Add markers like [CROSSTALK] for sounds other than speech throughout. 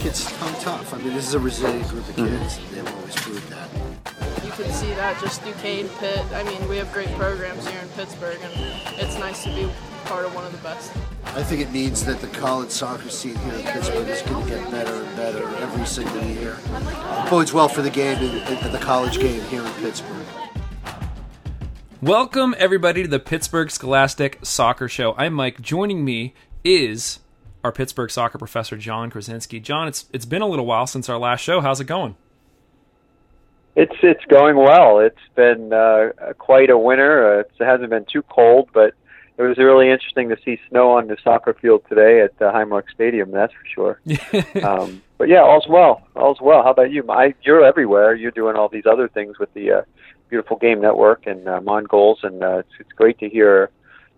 Kids come tough. I mean, this is a resilient group of Mm-hmm. kids. They've always proved that. You can see that just Duquesne, Pitt. I mean, we have great programs here in Pittsburgh, and it's nice to be part of one of the best. I think it means that the college soccer scene here in Pittsburgh is going to get better and better every single year. It Bodes well for the game, in, in the college game here in Pittsburgh. Welcome, everybody, to the Pittsburgh Scholastic Soccer Show. I'm Mike. Joining me is our Pittsburgh soccer professor, John Krysinsky. John, it's it's been a little while since our last show. How's it going? It's it's going well. It's been uh, quite a winter. Uh, it hasn't been too cold, but it was really interesting to see snow on the soccer field today at uh, Highmark Stadium. That's for sure. [LAUGHS] um, but yeah, all's well. All's well. How about you? I, you're everywhere. You're doing all these other things with the uh, beautiful game network and uh, Mon Goals, and uh, it's, it's great to hear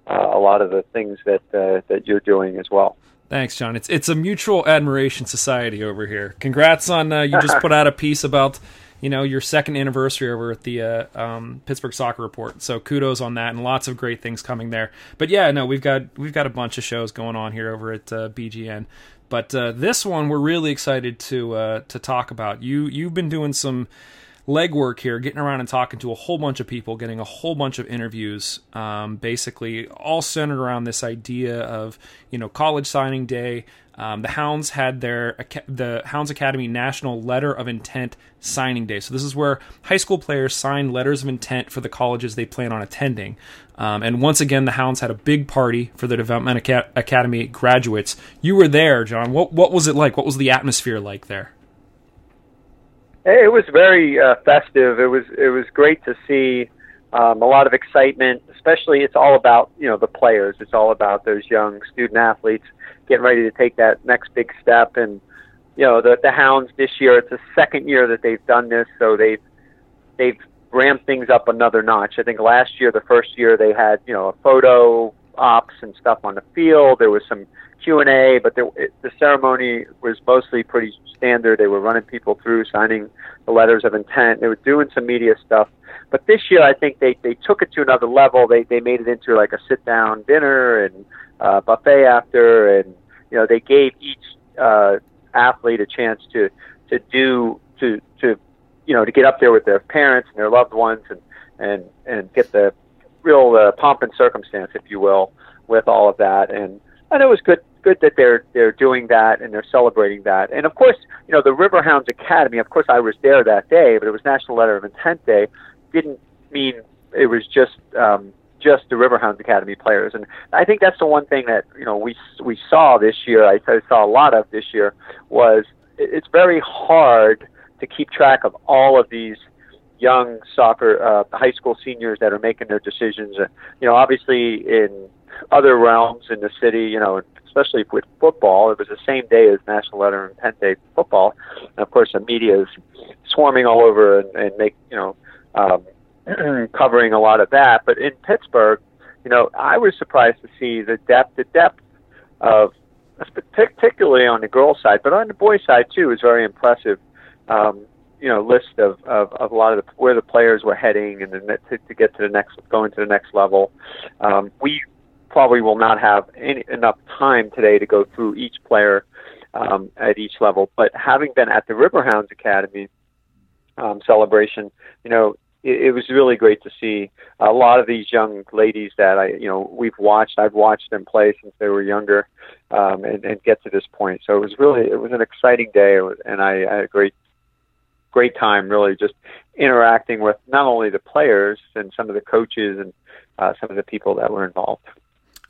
uh, a lot of the things that uh, that you're doing as well. Thanks, John. It's it's a mutual admiration society over here. Congrats on uh, you just [LAUGHS] put out a piece about you know your second anniversary over at the uh, um, Pittsburgh Soccer Report. So kudos on that, and lots of great things coming there. But yeah, no, we've got we've got a bunch of shows going on here over at uh, BGN. But uh, this one we're really excited to uh, to talk about. You you've been doing some legwork here, getting around and talking to a whole bunch of people, getting a whole bunch of interviews, um, basically all centered around this idea of you know college signing day. Um, the Hounds had their the Hounds Academy National Letter of Intent signing day. So this is where high school players sign letters of intent for the colleges they plan on attending. Um, and once again, the Hounds had a big party for the Development Academy graduates. You were there, John. What what was it like? What was the atmosphere like there? It was very uh, festive. It was it was great to see um, a lot of excitement. Especially, it's all about you know the players. It's all about those young student athletes getting ready to take that next big step. And you know the the Hounds this year. It's the second year that they've done this, so they've they've ramped things up another notch. I think last year, the first year, they had you know a photo ops and stuff on the field. There was some Q and A, but there, it, the ceremony was mostly pretty standard. They were running people through, signing the letters of intent. They were doing some media stuff. But this year, I think they they took it to another level. They they made it into like a sit down dinner and uh, buffet after, and you know they gave each uh, athlete a chance to to do to to you know to get up there with their parents and their loved ones and and and get the real uh, pomp and circumstance, if you will, with all of that. And and it was good good that they're they're doing that and they're celebrating that. And of course, you know, the Riverhounds Academy. Of course, I was there that day, but it was National Letter of Intent Day. Didn't mean it was just um, just the Riverhounds Academy players. And I think that's the one thing that you know we we saw this year. I, I saw a lot of this year was it, it's very hard to keep track of all of these young soccer uh, high school seniors that are making their decisions. Uh, you know, obviously in other realms in the city, you know, especially with football, it was the same day as National Letter and Intent Day football, and of course the media is swarming all over and, and make you know um, [CLEARS THROAT] covering a lot of that. But in Pittsburgh, you know, I was surprised to see the depth, the depth of particularly on the girls' side, but on the boys' side too, is very impressive. Um, you know, list of, of, of a lot of the, where the players were heading and the, to, to get to the next, going to the next level. Um, we probably will not have any, enough time today to go through each player um, at each level. But having been at the Riverhounds Academy um, celebration, you know, it, was really great to see a lot of these young ladies that I, you know, we've watched. I've watched them play since they were younger, um, and, and get to this point. So it was really, it was an exciting day, and I, I had a great great time really just interacting with not only the players and some of the coaches and uh, some of the people that were involved.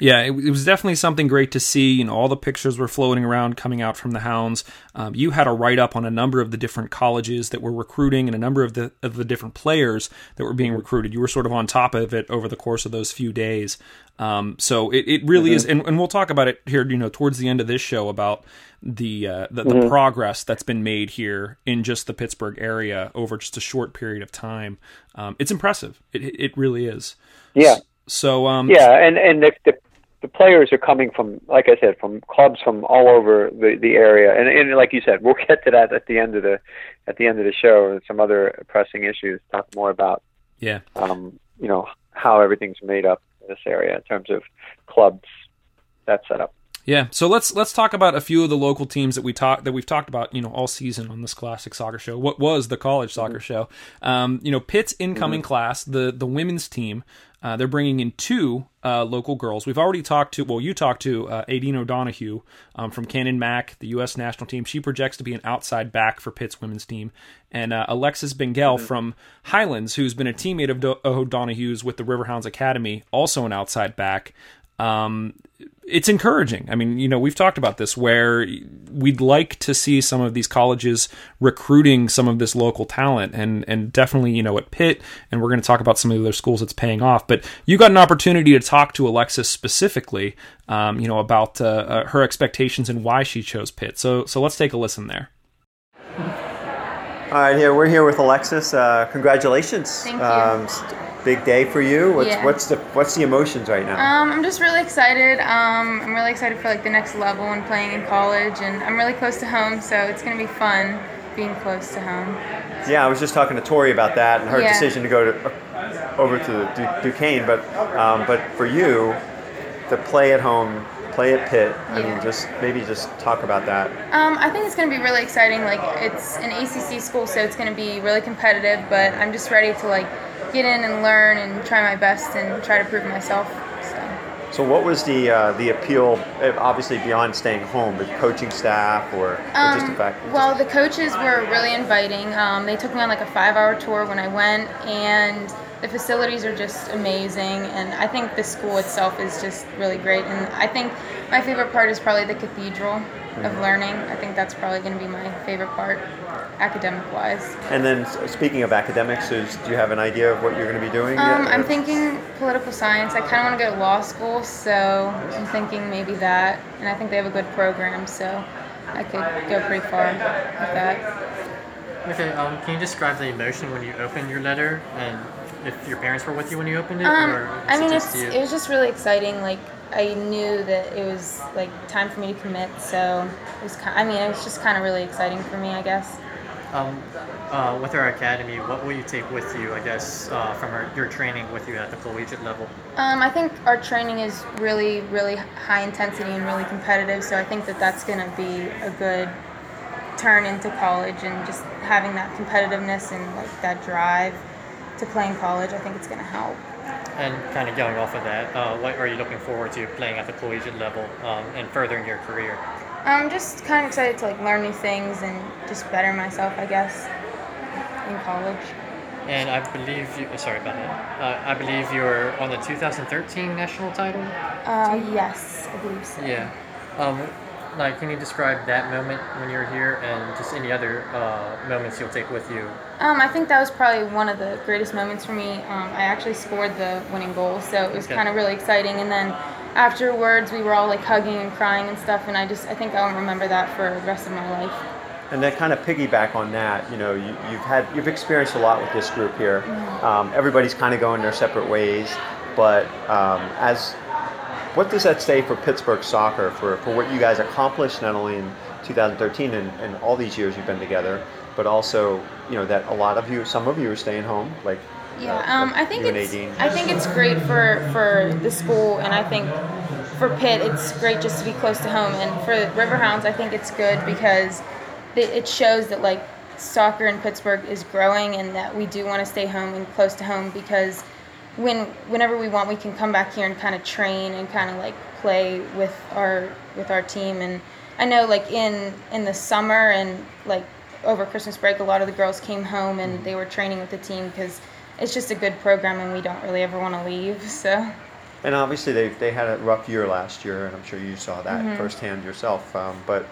Yeah, it, it, was definitely something great to see. You know, all the pictures were floating around coming out from the Hounds. Um, you had a write up on a number of the different colleges that were recruiting and a number of the of the different players that were being recruited. You were sort of on top of it over the course of those few days. Um, so it, it really mm-hmm. is, and, and, we'll talk about it here. You know, towards the end of this show about the uh, the, mm-hmm. the progress that's been made here in just the Pittsburgh area over just a short period of time. Um, it's impressive. It it really is. Yeah. So um, yeah, and and the, the the players are coming from, like I said, from clubs from all over the, the area, and, and like you said, we'll get to that at the end of the at the end of the show, and some other pressing issues. Talk more about, yeah, um, you know, how everything's made up in this area in terms of clubs, that setup. Yeah, so let's let's talk about a few of the local teams that we talk that we've talked about, you know, all season on this classic soccer show. What was the college soccer show? Um, you know, Pitt's incoming class, the the women's team, uh, they're bringing in two uh, local girls. We've already talked to, well, you talked to uh, Aideen O'Donohue um, from Canon-Mac, the U.S. national team. She projects to be an outside back for Pitt's women's team. And uh, Alexis Bengal from Highlands, who's been a teammate of Do- O'Donohue's with the Riverhounds Academy, also an outside back. Um, it's encouraging. I mean, you know, we've talked about this where we'd like to see some of these colleges recruiting some of this local talent and and definitely, you know, at Pitt and we're going to talk about some of the other schools that's paying off, but you got an opportunity to talk to Alexis specifically um, you know, about uh, uh, her expectations and why she chose Pitt. So so let's take a listen there. All right, here we're here with Alexis. Uh, congratulations! Thank you. Um, s- big day for you. What's Yeah. what's the what's the emotions right now? Um, I'm just really excited. Um, I'm really excited for like the next level and playing in college, and I'm really close to home, so it's gonna be fun being close to home. yeah, I was just talking to Tori about that and her Yeah. decision to go to over to Duquesne, but um, but for you, to play at home, play at Pitt. I Yeah. mean, just maybe just talk about that. Um, I think it's gonna be really exciting. Like it's an ACC school, so it's gonna be really competitive. But I'm just ready to like get in and learn and try my best and try to prove myself. So. So, what was the uh, the appeal? eh, Obviously, beyond staying home, but coaching staff or, or just the Um, fact. well, the coaches were really inviting. Um, they took me on like a five-hour tour when I went, and the facilities are just amazing. And I think the school itself is just really great. And I think my favorite part is probably the cathedral of learning. I think that's probably going to be my favorite part, academic-wise. and then, speaking of academics, is, do you have an idea of what you're going to be doing? Um, I'm thinking political science. I kind of want to go to law school, so I'm thinking maybe that. And I think they have a good program, so I could go pretty far with that. Okay, um, can you describe the emotion when you opened your letter and if your parents were with you when you opened it? Um, or I mean, it it was just really exciting. Like I knew that it was like time for me to commit, so it was. ki- I mean, it was just kind of really exciting for me, I guess. Um, uh, with our academy, what will you take with you, I guess, uh, from our, your training with you at the collegiate level? Um, I think our training is really, really high intensity and really competitive. So I think that that's going to be a good turn into college and just having that competitiveness and like that drive to play in college. I think it's going to help. And kind of going off of that, uh, what are you looking forward to playing at the collegiate level um, and furthering your career? I'm just kind of excited to like learn new things and just better myself, I guess, in college. And I believe you, sorry about that. Uh, I believe you're on the 2013 national title. Uh, yes, I believe so. Yeah. Um, like, can you describe that moment when you were here and just any other uh, moments you'll take with you? Um, I think that was probably one of the greatest moments for me. Um, I actually scored the winning goal, so it was Okay. kind of really exciting. And then afterwards, we were all like hugging and crying and stuff. And I just, I think I'll remember that for the rest of my life. And then kind of piggyback on that, you know, you, you've had you've experienced a lot with this group here. Um, everybody's kind of going their separate ways, but um, as what does that say for Pittsburgh soccer for, for what you guys accomplished not only in 2013 and, and all these years you've been together, but also you know that a lot of you, some of you are staying home, like Yeah, uh, um, I think it's I think it's great for for the school, and I think for Pitt, it's great just to be close to home. And for Riverhounds, I think it's good because it it shows that like soccer in Pittsburgh is growing, and that we do want to stay home and close to home because when whenever we want, we can come back here and kind of train and kind of like play with our with our team. And I know like in in the summer and like over Christmas break, a lot of the girls came home and they were training with the team because it's just a good program and we don't really ever want to leave. So And obviously, they, they had a rough year last year, and I'm sure you saw that Mm-hmm. firsthand yourself. Um, but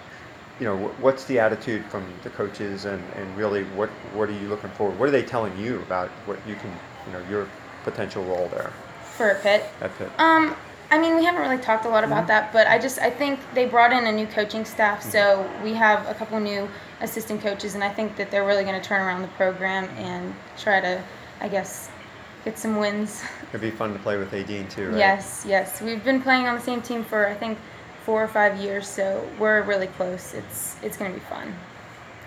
you know, what's the attitude from the coaches, and, and really, what what are you looking for? What are they telling you about what you can, you know, your potential role there for Pitt, at Pitt? um, I mean we haven't really talked a lot about mm-hmm. that, but I just I think they brought in a new coaching staff, so mm-hmm. we have a couple new assistant coaches, and I think that they're really going to turn around the program mm-hmm. and try to, I guess, get some wins. It'd be fun to play with Adine too, right? Yes, yes. We've been playing on the same team for I think four or five years, so we're really close. It's it's gonna be fun.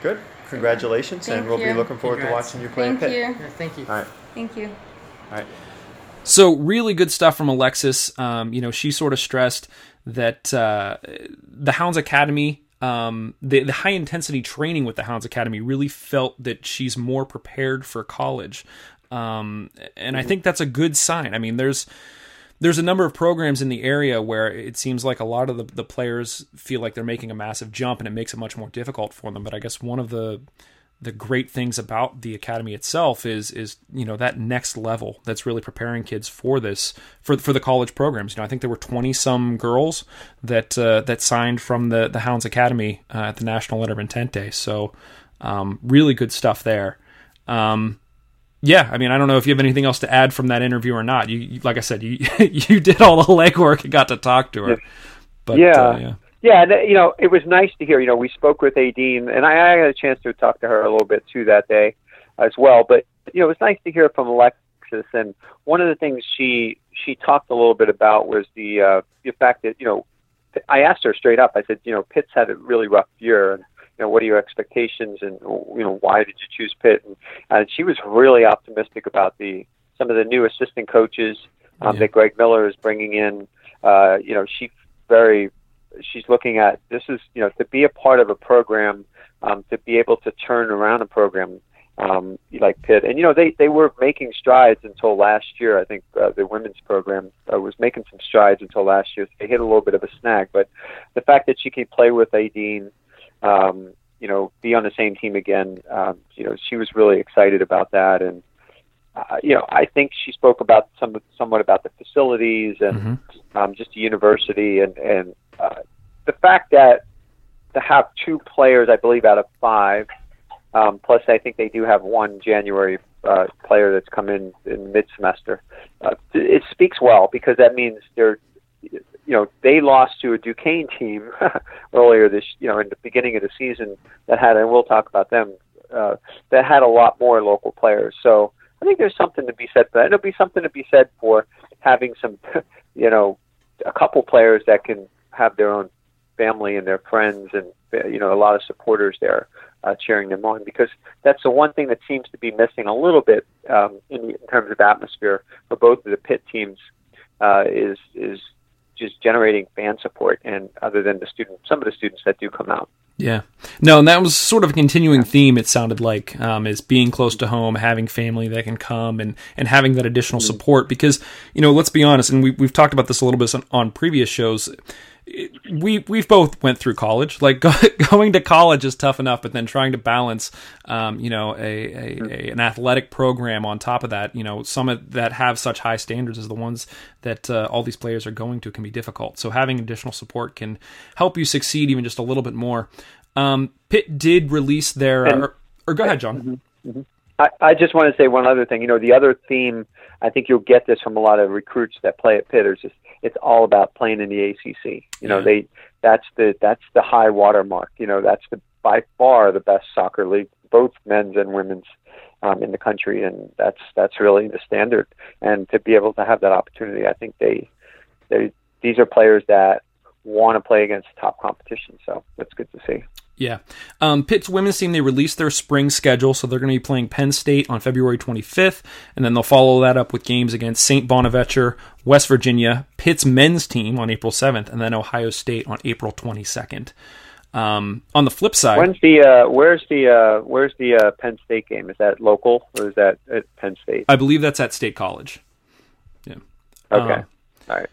Good. Congratulations, and we'll be looking forward Congrats. to watching you play Thank at Pitt. you. Yeah, thank you. All right. Thank you. So really good stuff from Alexis. Um, you know, she sort of stressed that uh, the Hounds Academy, um, the, the high intensity training with the Hounds Academy, really felt that she's more prepared for college, um, and I think that's a good sign. I mean, there's there's a number of programs in the area where it seems like a lot of the, the players feel like they're making a massive jump and it makes it much more difficult for them. But I guess one of the the great things about the academy itself is is you know that next level that's really preparing kids for this for for the college programs. You know, I think there were twenty some girls that uh, that signed from the the Hounds Academy uh, at the National Letter of Intent Day. So um, really good stuff there. Um, yeah, I mean, I don't know if you have anything else to add from that interview or not. You, you like I said, you [LAUGHS] you did all the legwork and got to talk to her. But yeah. uh, yeah. Yeah, and, you know, it was nice to hear. You know, we spoke with Adine, and I, I had a chance to talk to her a little bit too that day, as well. But you know, it was nice to hear from Alexis. And one of the things she she talked a little bit about was the uh, the fact that you know, I asked her straight up. I said, you know, Pitt's had a really rough year, and you know, what are your expectations, and you know, why did you choose Pitt? And, and she was really optimistic about the some of the new assistant coaches um, Yeah. that Greg Miller is bringing in. Uh, you know, she very she's looking at this is you know to be a part of a program um, to be able to turn around a program um, like Pitt. And you know they they were making strides until last year. I think uh, the women's program uh, was making some strides until last year. They hit a little bit of a snag. But the fact that she can play with Adine um, you know be on the same team again um, you know she was really excited about that. And uh, you know I think she spoke about some somewhat about the facilities and Mhm. um, just the university and and uh, the fact that to have two players, I believe, out of five, um, plus I think they do have one January uh, player that's come in in mid semester. Uh, it speaks well because that means they're, you know, they lost to a Duquesne team [LAUGHS] earlier this, you know, in the beginning of the season that had, and we'll talk about them, uh, that had a lot more local players. So I think there's something to be said for that. There'll be something to be said for having some, [LAUGHS] you know, a couple players that can have their own family and their friends and uh, you know a lot of supporters there uh, cheering them on because that's the one thing that seems to be missing a little bit um, in, in terms of atmosphere for both of the pit teams uh, is is just generating fan support and other than the student some of the students that do come out Yeah. No, and that was sort of a continuing theme. It sounded like um, is being close to home, having family that can come, and and having that additional support. Because you know, let's be honest, and we we've talked about this a little bit on, on previous shows. We we've both went through college. Like go, [LAUGHS] going to college is tough enough, but then trying to balance, um, you know, a, a, a an athletic program on top of that. You know, some of that have such high standards as the ones that uh, all these players are going to can be difficult. So having additional support can help you succeed even just a little bit more. Um, Pitt did release their. And- or, or go ahead, John. I, I just want to say one other thing. You know, the other theme, I think you'll get this from a lot of recruits that play at Pitt. Is just it's all about playing in the ACC. You know, Yeah. they that's the that's the high watermark. You know, that's the by far the best soccer league, both men's and women's, um, in the country, and that's that's really the standard. And to be able to have that opportunity, I think they they these are players that want to play against top competition. So that's good to see. Yeah. Um, Pitt's women's team, they released their spring schedule, so they're going to be playing Penn State on February 25th, and then they'll follow that up with games against St. Bonaventure, West Virginia, Pitt's men's team on April 7th, and then Ohio State on April 22nd. Um, on the flip side, When's the uh, where's the uh, where's the uh, Penn State game? Is that local or is that at Penn State? I believe that's at State College. Yeah. Okay, Um, all right.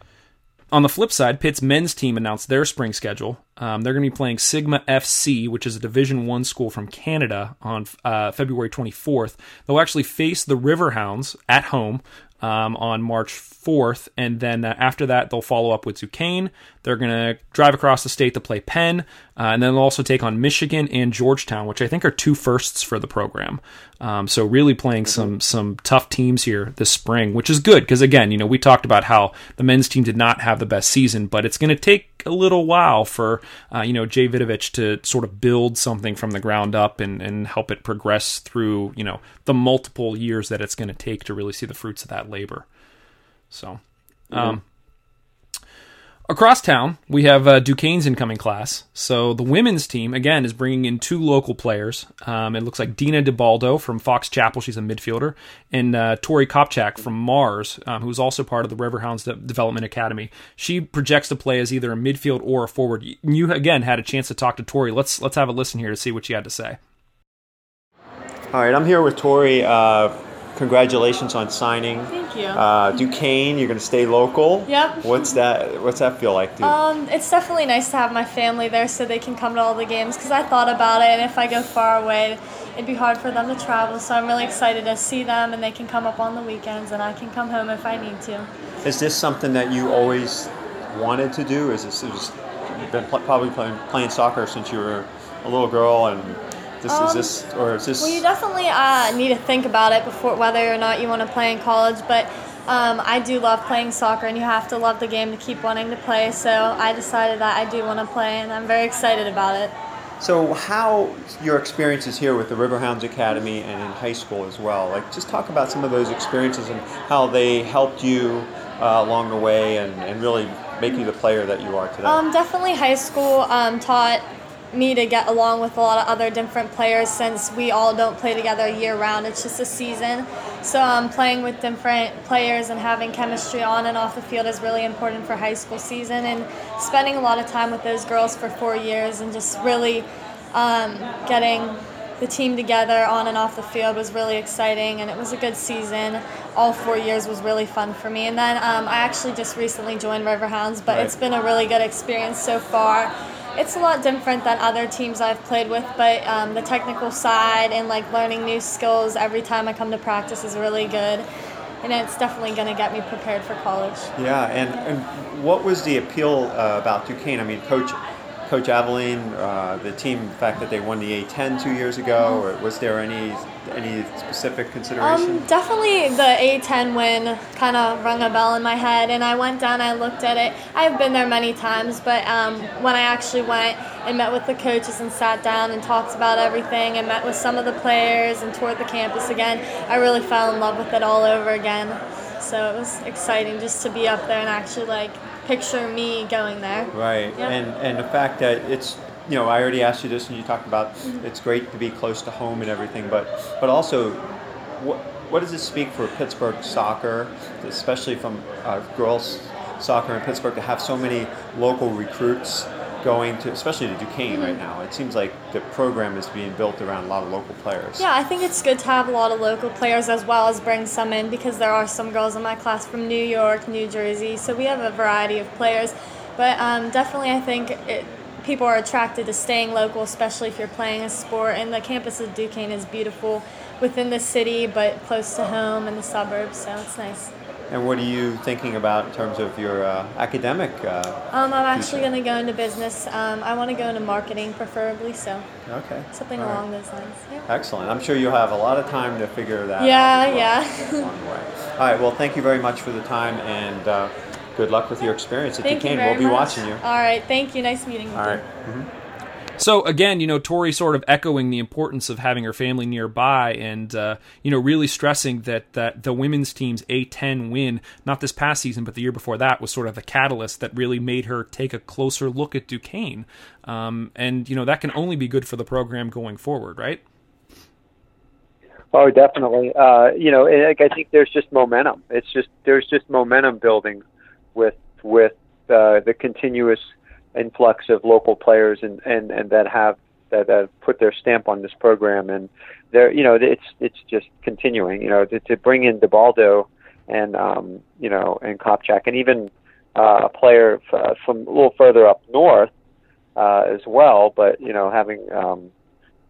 On the flip side, Pitt's men's team announced their spring schedule. Um, they're going to be playing Sigma FC, which is a Division One school from Canada, on uh, February 24th. They'll actually face the Riverhounds at home um, on March 4th, and then uh, after that, they'll follow up with Duquesne. They're going to drive across the state to play Penn, uh, and then they'll also take on Michigan and Georgetown, which I think are two firsts for the program. Um, so really playing some some tough teams here this spring, which is good because again, you know, we talked about how the men's team did not have the best season, but it's going to take a little while for uh, you know Jay Vidovich to sort of build something from the ground up and and help it progress through you know the multiple years that it's going to take to really see the fruits of that labor. So, um, across town, we have uh, Duquesne's incoming class. So the women's team again is bringing in two local players. Um, it looks like Dina DeBaldo from Fox Chapel, she's a midfielder, and uh, Tori Kopchak from Mars, um, who's also part of the Riverhounds De- Development Academy. She projects to play as either a midfield or a forward. You again had a chance to talk to Tori. Let's let's have a listen here to see what she had to say. All right, I'm here with Tori. Uh, congratulations on signing. Thank you. Uh, Duquesne, you're going to stay local. Yep. What's that? What's that feel like, dude? Um, it's definitely nice to have my family there so they can come to all the games because I thought about it and if I go far away, it'd be hard for them to travel. So I'm really excited to see them and they can come up on the weekends and I can come home if I need to. Is this something that you always wanted to do? Is this is you've been pl- probably playing playing soccer since you were a little girl, and this is Um, this or is this? Well, you definitely uh, need to think about it before whether or not you want to play in college, but um, I do love playing soccer, and you have to love the game to keep wanting to play. So I decided that I do want to play, and I'm very excited about it. So how your experiences here with the Riverhounds Academy and in high school as well? Like, just talk about some of those experiences and how they helped you uh, along the way and, and really make you the player that you are today. Um, definitely high school um, taught me to get along with a lot of other different players since we all don't play together year round. It's just a season. So um, playing with different players and having chemistry on and off the field is really important for high school season. And spending a lot of time with those girls for four years and just really um, getting the team together on and off the field was really exciting and it was a good season. All four years was really fun for me. And then um, I actually just recently joined Riverhounds, but Right. it's been a really good experience so far. It's a lot different than other teams I've played with, but um, the technical side and like learning new skills every time I come to practice is really good. And it's definitely going to get me prepared for college. Yeah, and, and what was the appeal uh, about Duquesne? I mean, Coach Coach Alvine, uh, the team, the fact that they won the A10 two years ago, or was there any any specific consideration? Um, definitely the A10 win kind of rung a bell in my head, and I went down, I looked at it. I've been there many times, but um, when I actually went and met with the coaches and sat down and talked about everything and met with some of the players and toured the campus again, I really fell in love with it all over again. So it was exciting just to be up there and actually like picture me going there. Right, Yeah. and and the fact that it's you know I already asked you this and you talked about it's great to be close to home and everything, but but also what what does it speak for Pittsburgh soccer, especially from uh, girls soccer in Pittsburgh to have so many local recruits going to especially to Duquesne right now. It seems like the program is being built around a lot of local players. Yeah, I think it's good to have a lot of local players as well as bring some in because there are some girls in my class from New York, New Jersey, so we have a variety of players. But um, definitely, I think it, people are attracted to staying local, especially if you're playing a sport. And the campus of Duquesne is beautiful within the city, but close to home in the suburbs, so it's nice. And what are you thinking about in terms of your uh, academic? Uh, Um, I'm actually going to go into business. Um, I want to go into marketing, preferably, so Okay. something All right. along those lines. Yeah. Excellent. I'm sure you'll have a lot of time to figure that Yeah, out. yeah. [LAUGHS] along the way. All right. Well, thank you very much for the time and uh, good luck with your experience at Thank you very we'll be much. watching you. All right, thank you. Nice meeting you. All right. So again, you know, Tori sort of echoing the importance of having her family nearby, and uh, you know, really stressing that that the women's team's A10 win, not this past season, but the year before that, was sort of the catalyst that really made her take a closer look at Duquesne, um, and you know, that can only be good for the program going forward, right? Oh, definitely. Uh, you know, I think there's just momentum. It's just there's just momentum building with with uh, the continuous influx of local players and and and that have that have put their stamp on this program. And there you know it's it's just continuing you know to, to bring in DeBaldo and um you know and Kopchak and even uh, a player f- uh, from a little further up north uh, as well but you know having um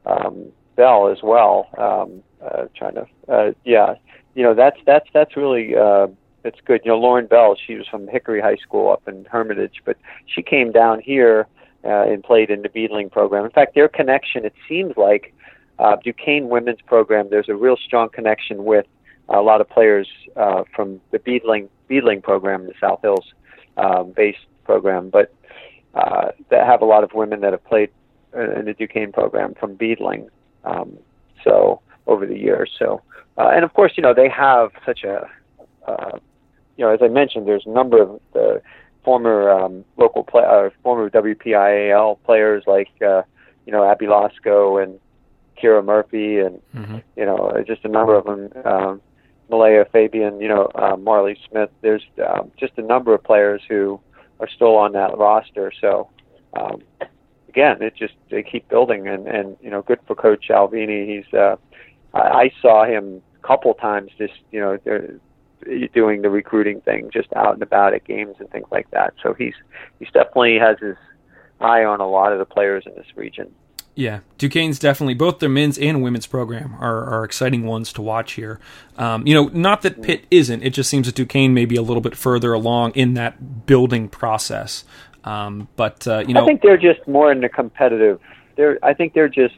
um Bell as well um uh, trying to uh, yeah you know that's that's that's really uh it's good. You know, Lauren Bell, she was from Hickory High School up in Hermitage, but she came down here uh, and played in the Beadling program. In fact, their connection, it seems like uh, Duquesne women's program, there's a real strong connection with a lot of players uh, from the Beadling Beadling program, the South Hills um, based program, but uh, that have a lot of women that have played uh, in the Duquesne program from Beadling. Um, so over the years, so uh, and of course, you know they have such a uh, you know, as I mentioned, there's a number of the former um, local play, uh, former WPIAL players like uh, you know Abby Lasco and Kira Murphy and Mm-hmm. you know uh, just a number of them. Um, Malaya Fabian, you know uh, Marley Smith. There's um, just a number of players who are still on that roster. So um, again, it just they keep building and and you know good for Coach Alvine. He's uh, I, I saw him a couple times just you know. Doing the recruiting thing just out and about at games and things like that. So he's he's definitely has his eye on a lot of the players in this region. Yeah, Duquesne's definitely both their men's and women's program are, are exciting ones to watch here. Um, you know, not that Pitt isn't. It just seems that Duquesne may be a little bit further along in that building process. Um, but uh, you know, I think they're just more in the competitive. They're I think they're just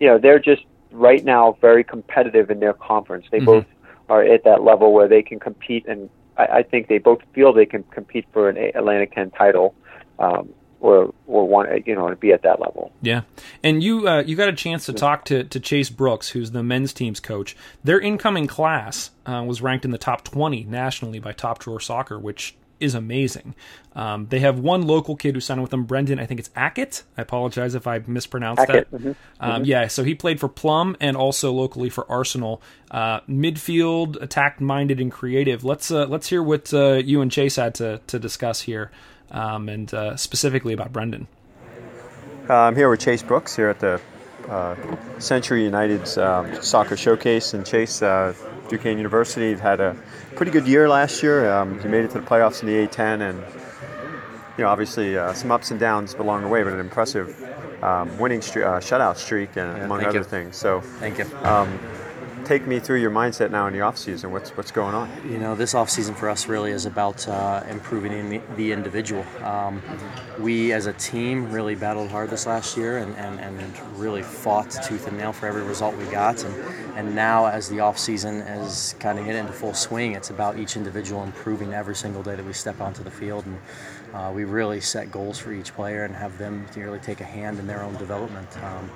you know they're just right now very competitive in their conference. They Mhm. both are at that level where they can compete, and I, I think they both feel they can compete for an Atlantic 10 title. Um, or, or want you know to be at that level. Yeah, and you uh, you got a chance to talk to, to Chase Brooks, who's the men's team's coach. Their incoming class uh, was ranked in the top twenty nationally by Top Drawer Soccer, which is amazing. Um, they have one local kid who signed with them, Brendan. I think it's Ackett. I apologize if I mispronounced Hackett, that. mhm, Um, mhm. yeah, so he played for Plum and also locally for Arsenal. Uh, midfield, attack minded, and creative. Let's uh, let's hear what uh, you and Chase had to to discuss here, um, and uh, specifically about Brendan. Uh, I'm here with Chase Brooks here at the Century United's um, soccer showcase. And Chase, uh, Duquesne University, had a pretty good year last year. Um, you made it to the playoffs in the A10, and you know, obviously uh, some ups and downs along the way, but an impressive um, winning stre- uh, shutout streak, and Yeah, among other you. things. So, Thank you. Um, take me through your mindset now in the off season. What's what's going on? You know, this off season for us really is about uh, improving in the, the individual. Um, we as a team really battled hard this last year and, and, and really fought tooth and nail for every result we got. And, and now as the off season is kind of getting into full swing, it's about each individual improving every single day that we step onto the field. And uh, we really set goals for each player and have them really take a hand in their own development. Um,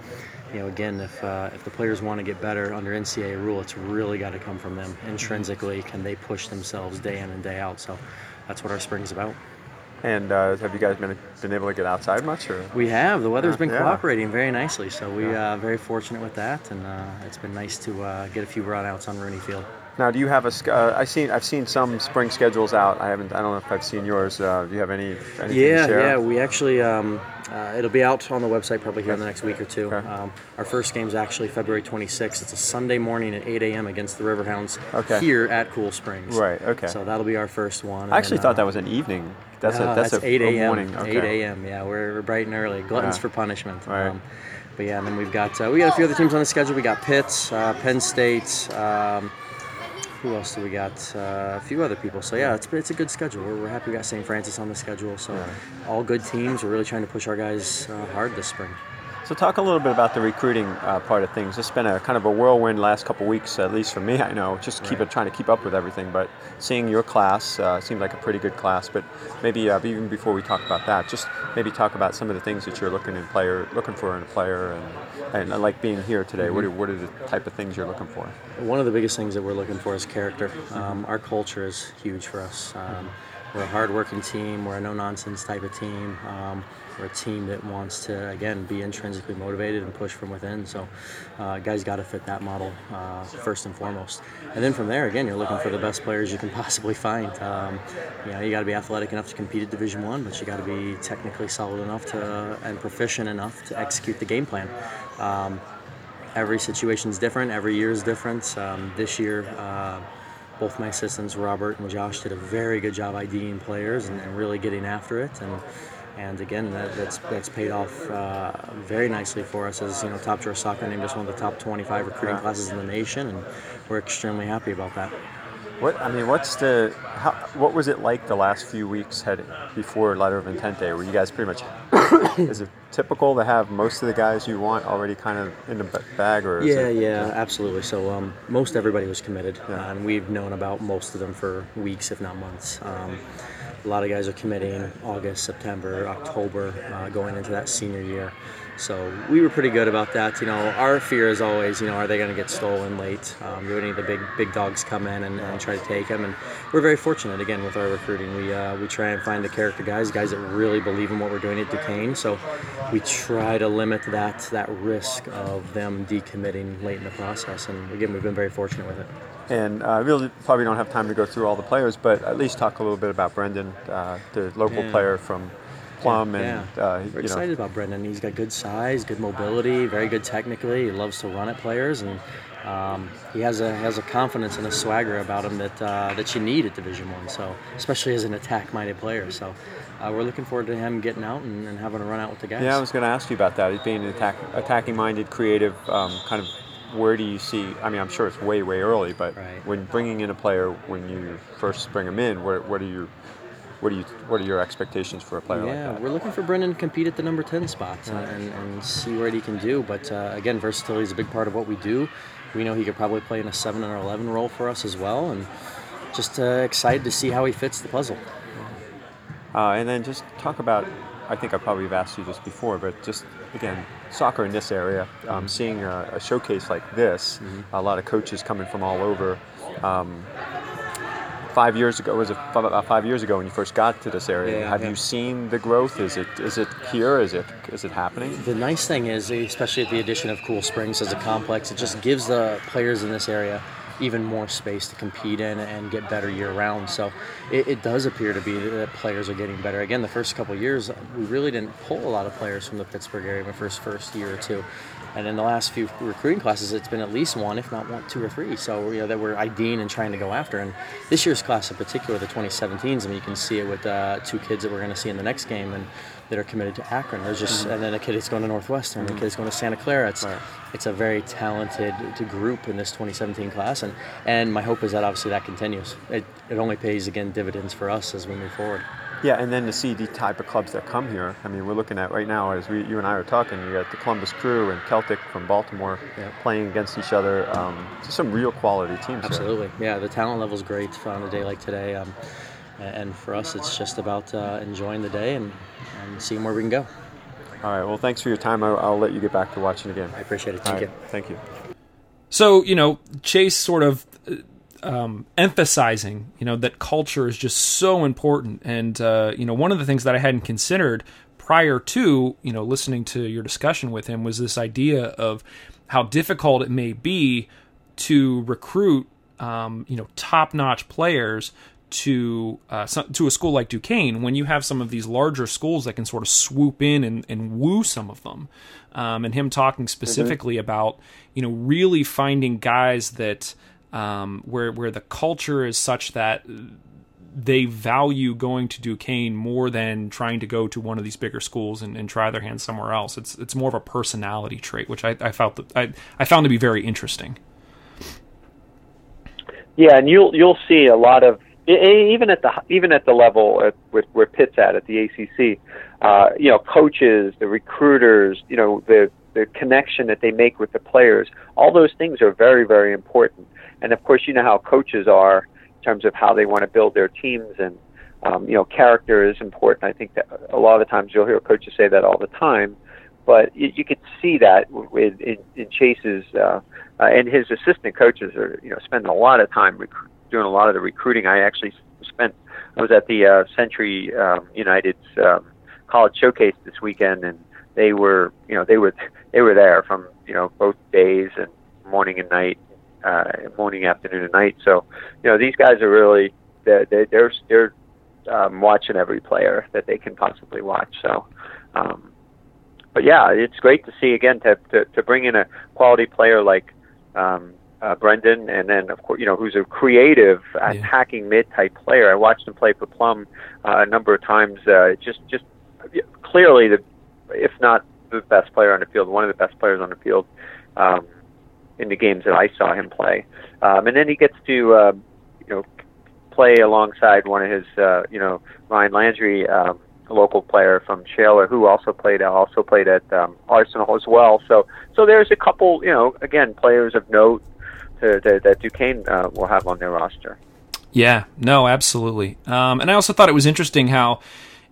you know, again, if uh, if the players want to get better under NCAA rule, it's really got to come from them intrinsically. Can they push themselves day in and day out? So that's what our spring's about. And uh, have you guys been been able to get outside much? Or We have the weather's been yeah. cooperating very nicely, so we uh, very fortunate with that, and uh, it's been nice to uh, get a few runouts on Rooney Field. Now, do you have a? Uh, I seen I've seen some spring schedules out. I haven't. I don't know if I've seen yours. Uh, do you have any? Yeah, yeah. We actually, um, uh, it'll be out on the website probably here in the next week or two. Um, our first game's actually February 26th. It's a Sunday morning at 8 a.m. against the Riverhounds Okay. here at Cool Springs. Right, okay. So that'll be our first one. I actually thought uh, that was an evening. That's no, a that's, a, 8 a.m. morning. Okay. 8 a.m. Yeah, we're, we're bright and early. Gluttons Yeah. for punishment. Right. Um, but yeah, and then we've got uh, we got a few other teams on the schedule. We got Pitt, uh, Penn State. Um, who else do we got? Uh, a few other people. So yeah, it's it's a good schedule. We're, we're happy we got St. Francis on the schedule. So all good teams. We're really trying to push our guys uh, hard this spring. So talk a little bit about the recruiting uh, part of things. It's been a kind of a whirlwind last couple weeks, at least for me. I know, just keep Right. it trying to keep up with everything. But seeing your class uh, seemed like a pretty good class. But maybe uh, even before we talk about that, just maybe talk about some of the things that you're looking in player, looking for in a player, and, and uh, like being here today. What, are, what are the type of things you're looking for? One of the biggest things that we're looking for is character. Um, our culture is huge for us. Um, we're a hardworking team. We're a no-nonsense type of team. Um, we're a team that wants to, again, be intrinsically motivated and push from within. So, uh, guys got to fit that model uh, first and foremost. And then from there, again, you're looking for the best players you can [LAUGHS] possibly find. Um, you know, you got to be athletic enough to compete at Division One, but you got to be technically solid enough to and proficient enough to execute the game plan. Um, every situation is different. Every year is different. Um, this year, uh, both my assistants, Robert and Josh, did a very good job IDing players and, and really getting after it. And and again, that, that's that's paid off uh, very nicely for us. As you know, Top Drawer Soccer named us one of the top 25 recruiting classes in the nation, and we're extremely happy about that. What I mean, what's the how, what was it like the last few weeks heading before letter of intent day? Were you guys pretty much? [COUGHS] is it typical to have most of the guys you want already kind of in the bag, or is Yeah, it, yeah, absolutely. So um, most everybody was committed, uh, and we've known about most of them for weeks, if not months. Um, a lot of guys are committing August, September, October, uh, going into that senior year. So we were pretty good about that. You know, our fear is always, you know, are they going to get stolen late? Um, do any of the big big dogs come in and, and, try to take them? And we're very fortunate again with our recruiting. We uh, we try and find the character guys, guys that really believe in what we're doing at Duquesne. So we try to limit that that risk of them decommitting late in the process. And again, we've been very fortunate with it. And uh, really probably don't have time to go through all the players, but at least talk a little bit about Brendan, uh, the local yeah. player from Plum. Yeah, and yeah. Uh, we're excited know. about Brendan. He's got good size, good mobility, very good technically. He loves to run at players, and um, he has a has a confidence and a swagger about him that uh, that you need at Division One. So especially as an attack-minded player. So. Uh, we're looking forward to him getting out and, and, having a run out with the guys. Yeah, I was going to ask you about that. He's being an attack, attacking-minded, creative, um, kind of where do you see? I mean, I'm sure it's way, way early, but right. when bringing in a player, when you first bring him in, what, what are you what are you what are your expectations for a player yeah, like that? Yeah, we're looking for Brendan to compete at the number 10 spot and, and see what he can do. But uh, again, versatility is a big part of what we do. We know he could probably play in a 7 or 11 role for us as well. And just uh, excited to see how he fits the puzzle. Uh, and then just talk about, I think I probably have asked you this before, but just again, soccer in this area, um, mm-hmm. seeing a, a, showcase like this, mm-hmm. a lot of coaches coming from all over. Um, five years ago was it about five years ago when you first got to this area yeah, have yeah. you seen the growth is it is it here is it is it happening the nice thing is especially at the addition of cool springs as a complex it just gives the players in this area even more space to compete in and get better year round. So it, it, does appear to be that players are getting better. Again, the first couple years, we really didn't pull a lot of players from the Pittsburgh area in the first first year or two. And in the last few recruiting classes, it's been at least one, if not one, two or three. So you know that we're IDing and trying to go after. And this year's class in particular, the 2017s, I mean, you can see it with uh, two kids that we're going to see in the next game, and that are committed to Akron. There's just, mm-hmm. and then a kid is going to Northwestern, mm-hmm. a kid is going to Santa Clara. It's right. it's a very talented group in this 2017 class, and and my hope is that obviously that continues. It it only pays again dividends for us as we move forward. Yeah, and then to see the type of clubs that come here. I mean, we're looking at right now as we, you and I are talking. You got the Columbus Crew and Celtic from Baltimore yeah. playing against each other. Um, just some real quality teams. Absolutely, here. yeah. The talent level is great on a day like today. Um, and for us, it's just about uh, enjoying the day and, and seeing where we can go. All right. Well, thanks for your time. I'll, I'll let you get back to watching again. I appreciate it. Thank you. Thank you. So you know, Chase sort of um, emphasizing, you know, that culture is just so important. And, uh, you know, one of the things that I hadn't considered prior to, you know, listening to your discussion with him was this idea of how difficult it may be to recruit, um, you know, top notch players to uh, to a school like Duquesne when you have some of these larger schools that can sort of swoop in and, and woo some of them. Um, and him talking specifically mm-hmm. about, you know, really finding guys that um, where where the culture is such that they value going to Duquesne more than trying to go to one of these bigger schools and, and try their hand somewhere else. It's it's more of a personality trait, which I, I felt that I, I found to be very interesting. Yeah, and you'll you'll see a lot of even at the even at the level at, with where Pitt's at at the ACC, uh, you know, coaches, the recruiters, you know, the the connection that they make with the players, all those things are very very important. And of course, you know how coaches are in terms of how they want to build their teams, and um, you know, character is important. I think that a lot of times you'll hear coaches say that all the time, but you, you could see that in, in, in Chase's uh, uh, and his assistant coaches are you know spending a lot of time rec- doing a lot of the recruiting. I actually spent I was at the uh, Century um, United's um, college showcase this weekend, and they were you know they were they were there from you know both days and morning and night uh, morning, afternoon, and night. So, you know, these guys are really they're they're they're um, watching every player that they can possibly watch. So, um, but yeah, it's great to see again to to, to bring in a quality player like um, uh, Brendan, and then of course you know who's a creative yeah. attacking mid type player. I watched him play for Plum uh, a number of times. Uh, just just clearly the if not the best player on the field, one of the best players on the field. Um, in the games that I saw him play. Um, and then he gets to, uh, you know, play alongside one of his, uh, you know, Ryan Landry, um, a local player from Shaler, who also played also played at um, Arsenal as well. So, so there's a couple, you know, again, players of note to, to, that Duquesne uh, will have on their roster. Yeah, no, absolutely. Um, and I also thought it was interesting how,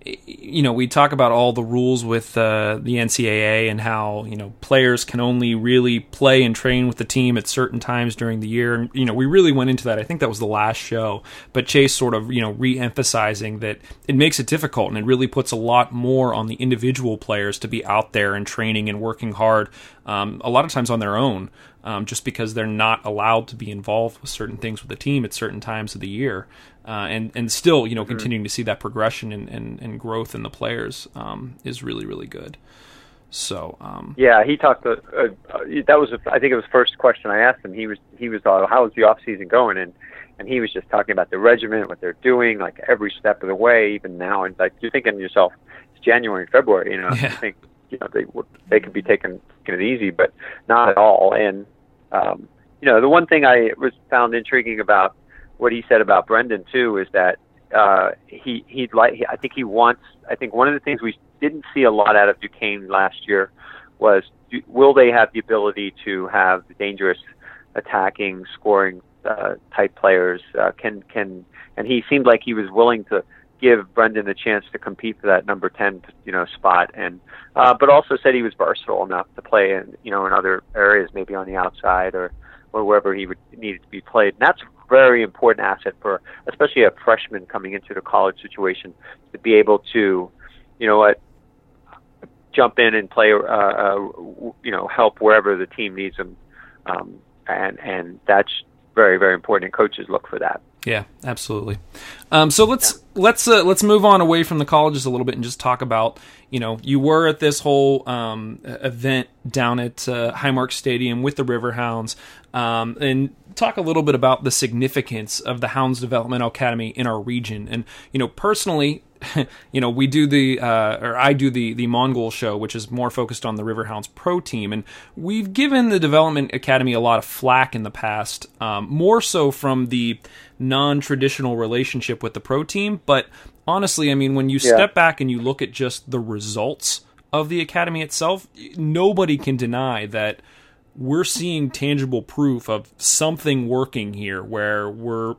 you know, we talk about all the rules with uh, the NCAA and how you know players can only really play and train with the team at certain times during the year. And you know, we really went into that. I think that was the last show, but Chase sort of you know re-emphasizing that it makes it difficult and it really puts a lot more on the individual players to be out there and training and working hard. Um, a lot of times on their own um, just because they're not allowed to be involved with certain things with the team at certain times of the year. Uh, and and still, you know, mm-hmm. continuing to see that progression and, and, and growth in the players um, is really really good. So um, yeah, he talked. Uh, uh, that was I think it was the first question I asked him. He was he was uh, how was the off season going and and he was just talking about the regiment, what they're doing, like every step of the way, even now. And like you're thinking to yourself, it's January and February, you know. Yeah. You think you know they they could be taking taking it easy, but not at all. And um, you know, the one thing I was found intriguing about what he said about Brendan too is that uh, he he'd like I think he wants I think one of the things we didn't see a lot out of Duquesne last year was will they have the ability to have dangerous attacking scoring uh, type players? Uh, can can and he seemed like he was willing to give Brendan a chance to compete for that number 10 you know spot. And uh, but also said he was versatile enough to play in you know in other areas maybe on the outside or or wherever he would need to be played. And that's a very important asset for especially a freshman coming into the college situation to be able to you know what jump in and play uh, uh, you know help wherever the team needs him. Um, and and that's very very important. And coaches look for that yeah, absolutely. Um, so let's yeah. let's uh, let's move on away from the colleges a little bit and just talk about you know you were at this whole um, event down at uh, Highmark Stadium with the Riverhounds um, and talk a little bit about the significance of the Hounds Developmental Academy in our region. And you know personally, [LAUGHS] you know, we do the, uh, or I do the the Mongol show, which is more focused on the Riverhounds pro team, and we've given the Development Academy a lot of flack in the past, um, more so from the non-traditional relationship with the pro team. But honestly, I mean, when you yeah. step back and you look at just the results of the academy itself, nobody can deny that we're seeing tangible proof of something working here, where we're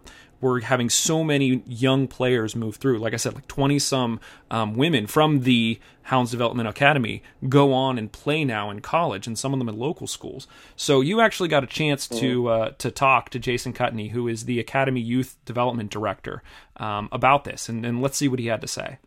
we're having so many young players move through. Like I said, like 20 some um, women from the Hounds Development Academy go on and play now in college, and some of them in local schools. So you actually got a chance to mm-hmm. uh, to talk to Jason Kutney, who is the Academy Youth Development Director, um, about this, and, and let's see what he had to say.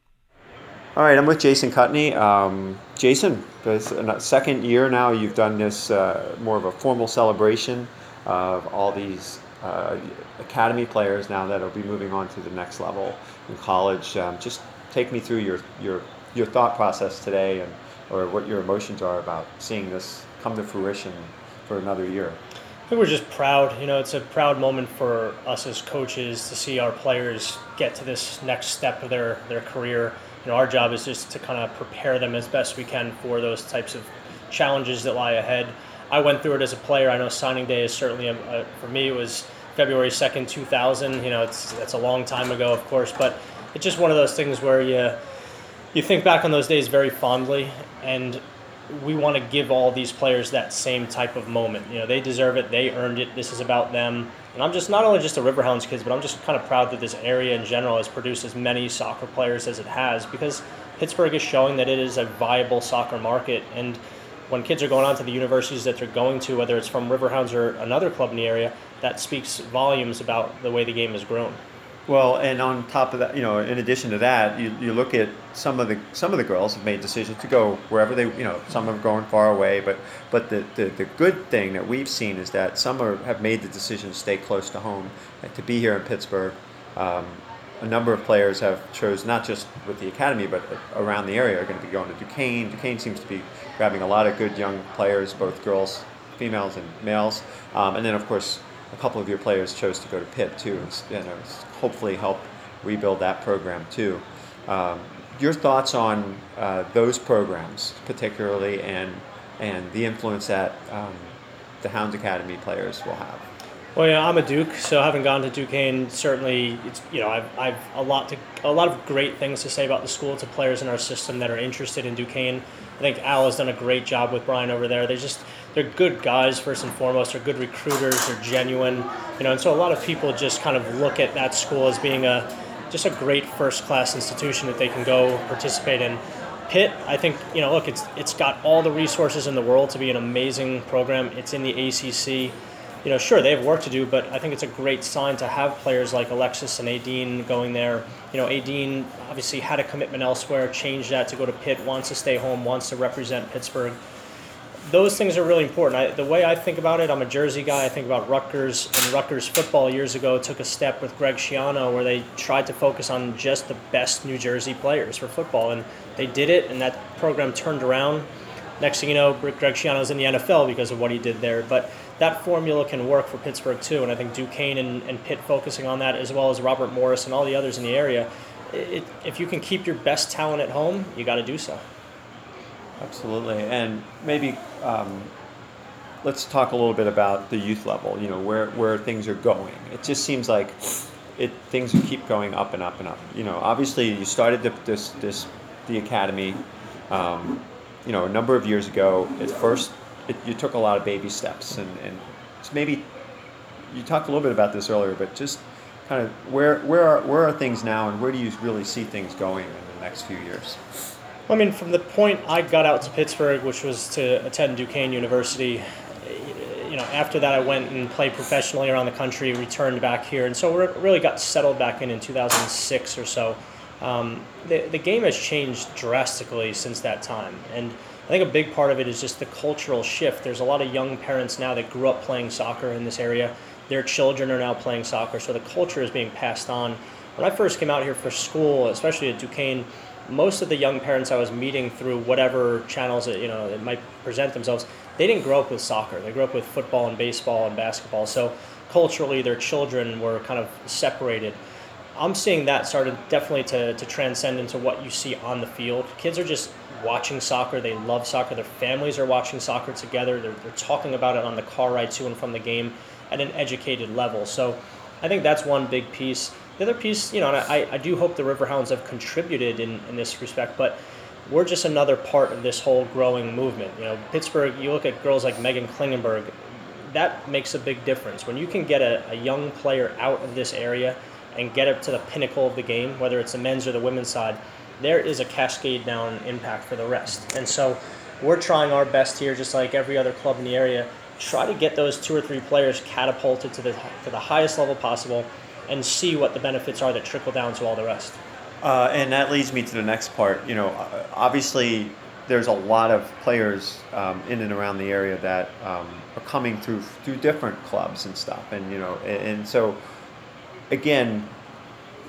All right, I'm with Jason Kutney. Um, Jason, it's a second year now you've done this uh, more of a formal celebration of all these uh, academy players now that will be moving on to the next level in college. Um, just take me through your, your, your thought process today and or what your emotions are about seeing this come to fruition for another year. I think we're just proud. You know, it's a proud moment for us as coaches to see our players get to this next step of their, their career. You know, our job is just to kind of prepare them as best we can for those types of challenges that lie ahead. I went through it as a player. I know signing day is certainly a, a, for me it was February second, two thousand. You know, it's that's a long time ago, of course, but it's just one of those things where you you think back on those days very fondly, and we want to give all these players that same type of moment. You know, they deserve it. They earned it. This is about them. And I'm just not only just a Riverhounds kids, but I'm just kind of proud that this area in general has produced as many soccer players as it has because Pittsburgh is showing that it is a viable soccer market and when kids are going on to the universities that they're going to, whether it's from Riverhounds or another club in the area, that speaks volumes about the way the game has grown. Well, and on top of that, you know, in addition to that, you, you look at some of the some of the girls have made decisions to go wherever they, you know, some have gone far away, but but the, the, the good thing that we've seen is that some are, have made the decision to stay close to home, to be here in Pittsburgh. Um, a number of players have chose not just with the academy, but around the area are going to be going to Duquesne. Duquesne seems to be grabbing a lot of good young players, both girls, females, and males. Um, and then, of course, a couple of your players chose to go to Pitt too, and you know, hopefully help rebuild that program too. Um, your thoughts on uh, those programs, particularly, and and the influence that um, the Hounds Academy players will have. Well, yeah, I'm a Duke, so having gone to Duquesne, certainly, it's you know, I've, I've a lot to a lot of great things to say about the school to players in our system that are interested in Duquesne. I think Al has done a great job with Brian over there. They just they're good guys first and foremost. They're good recruiters. They're genuine, you know, and so a lot of people just kind of look at that school as being a just a great first class institution that they can go participate in. Pitt, I think you know, look, it's it's got all the resources in the world to be an amazing program. It's in the ACC you know, sure they have work to do, but I think it's a great sign to have players like Alexis and Adine going there. You know, Adine obviously had a commitment elsewhere, changed that to go to Pitt, wants to stay home, wants to represent Pittsburgh. Those things are really important. I, the way I think about it, I'm a Jersey guy. I think about Rutgers and Rutgers football years ago took a step with Greg Schiano where they tried to focus on just the best New Jersey players for football, and they did it, and that program turned around. Next thing you know, Greg Schiano's in the NFL because of what he did there, but that formula can work for Pittsburgh too. And I think Duquesne and, and Pitt focusing on that, as well as Robert Morris and all the others in the area, it, if you can keep your best talent at home, you got to do so. Absolutely, and maybe um, let's talk a little bit about the youth level. You know where where things are going. It just seems like it things keep going up and up and up. You know, obviously you started the, this this the academy. Um, you know, a number of years ago. At first, it, you took a lot of baby steps, and, and maybe you talked a little bit about this earlier, but just kind of where where are where are things now, and where do you really see things going in the next few years? I mean, from the point I got out to Pittsburgh, which was to attend Duquesne University, you know, after that I went and played professionally around the country, returned back here, and so we really got settled back in in 2006 or so. Um, the, the game has changed drastically since that time, and I think a big part of it is just the cultural shift. There's a lot of young parents now that grew up playing soccer in this area. Their children are now playing soccer, so the culture is being passed on. When I first came out here for school, especially at Duquesne, most of the young parents I was meeting through whatever channels that you know it might present themselves, they didn't grow up with soccer. They grew up with football and baseball and basketball. So culturally, their children were kind of separated. I'm seeing that started definitely to, to transcend into what you see on the field. Kids are just watching soccer. They love soccer. Their families are watching soccer together. They're, they're talking about it on the car ride to and from the game at an educated level. So I think that's one big piece. The other piece, you know, I, I do hope the Riverhounds have contributed in, in this respect, but we're just another part of this whole growing movement. You know, Pittsburgh, you look at girls like Meghan Klingenberg, that makes a big difference. When you can get a, a young player out of this area and get up to the pinnacle of the game, whether it's the men's or the women's side, there is a cascade down impact for the rest. And so we're trying our best here, just like every other club in the area, try to get those two or three players catapulted to the to the highest level possible, and see what the benefits are that trickle down to all the rest. Uh, and that leads me to the next part. You know, obviously there's a lot of players um, in and around the area that um, are coming through through different clubs and stuff, and you know, and, and so again,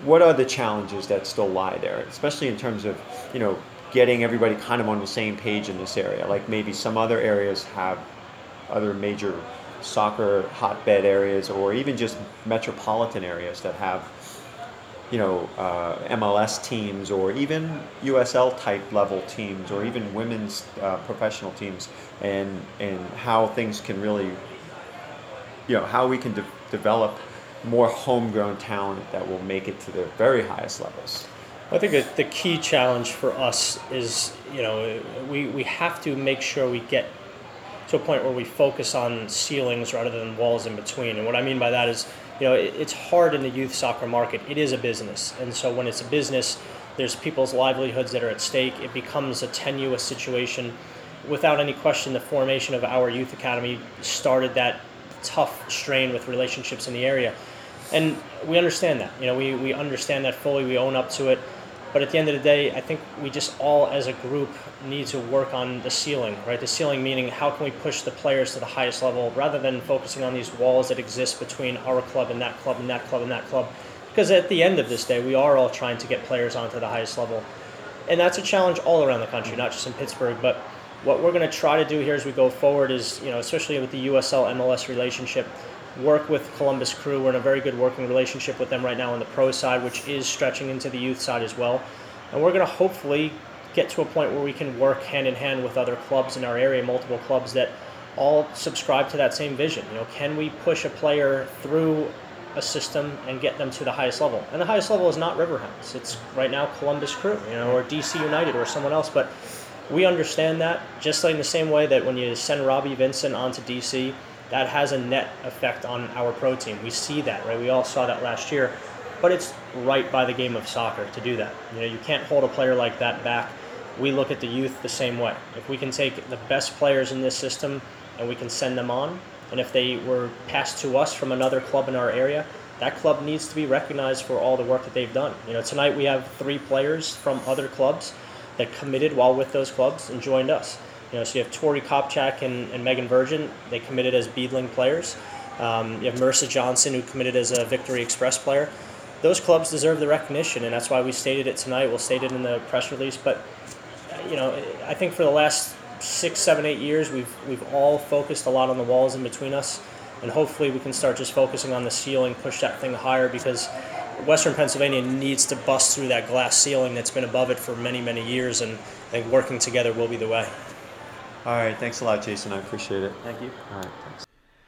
what are the challenges that still lie there, especially in terms of you know getting everybody kind of on the same page in this area? Like maybe some other areas have other major soccer hotbed areas, or even just metropolitan areas that have you know uh, MLS teams, or even USL type level teams, or even women's uh, professional teams, and and how things can really you know how we can de- develop more homegrown talent that will make it to the very highest levels. I think that the key challenge for us is, you know, we, we have to make sure we get to a point where we focus on ceilings rather than walls in between. And what I mean by that is, you know, it, it's hard in the youth soccer market. It is a business. And so when it's a business, there's people's livelihoods that are at stake. It becomes a tenuous situation. Without any question, the formation of our youth academy started that tough strain with relationships in the area and we understand that. You know, we, we understand that fully. We own up to it. But at the end of the day, I think we just all, as a group, need to work on the ceiling, right? The ceiling meaning how can we push the players to the highest level rather than focusing on these walls that exist between our club and that club and that club and that club. Because at the end of this day, we are all trying to get players onto the highest level. And that's a challenge all around the country, not just in Pittsburgh. But what we're going to try to do here as we go forward is, you know, especially with the USL MLS relationship, work with Columbus Crew. We're in a very good working relationship with them right now on the pro side, which is stretching into the youth side as well. And we're going to hopefully get to a point where we can work hand in hand with other clubs in our area, multiple clubs that all subscribe to that same vision. You know, can we push a player through a system and get them to the highest level? And the highest level is not Riverhounds. It's right now Columbus Crew, you know, or DC United or someone else. But we understand that just like in the same way that when you send Robbie Vincent onto DC, that has a net effect on our pro team. We see that, right? We all saw that last year. But it's right by the game of soccer to do that. You know, you can't hold a player like that back. We look at the youth the same way. If we can take the best players in this system and we can send them on, and if they were passed to us from another club in our area, that club needs to be recognized for all the work that they've done. You know, tonight we have three players from other clubs that committed while with those clubs and joined us. You know, so you have Tori Kopchak and, and Megan Virgin. They committed as Beadling players. Um, you have Marissa Johnson, who committed as a Victory Express player. Those clubs deserve the recognition, and that's why we stated it tonight. We'll state it in the press release. But you know, I think for the last six, seven, eight years, we've we've all focused a lot on the walls in between us, and hopefully we can start just focusing on the ceiling, push that thing higher because Western Pennsylvania needs to bust through that glass ceiling that's been above it for many, many years, and I think working together will be the way. All right, thanks a lot, Jason. I appreciate it. Thank you. All right, thanks.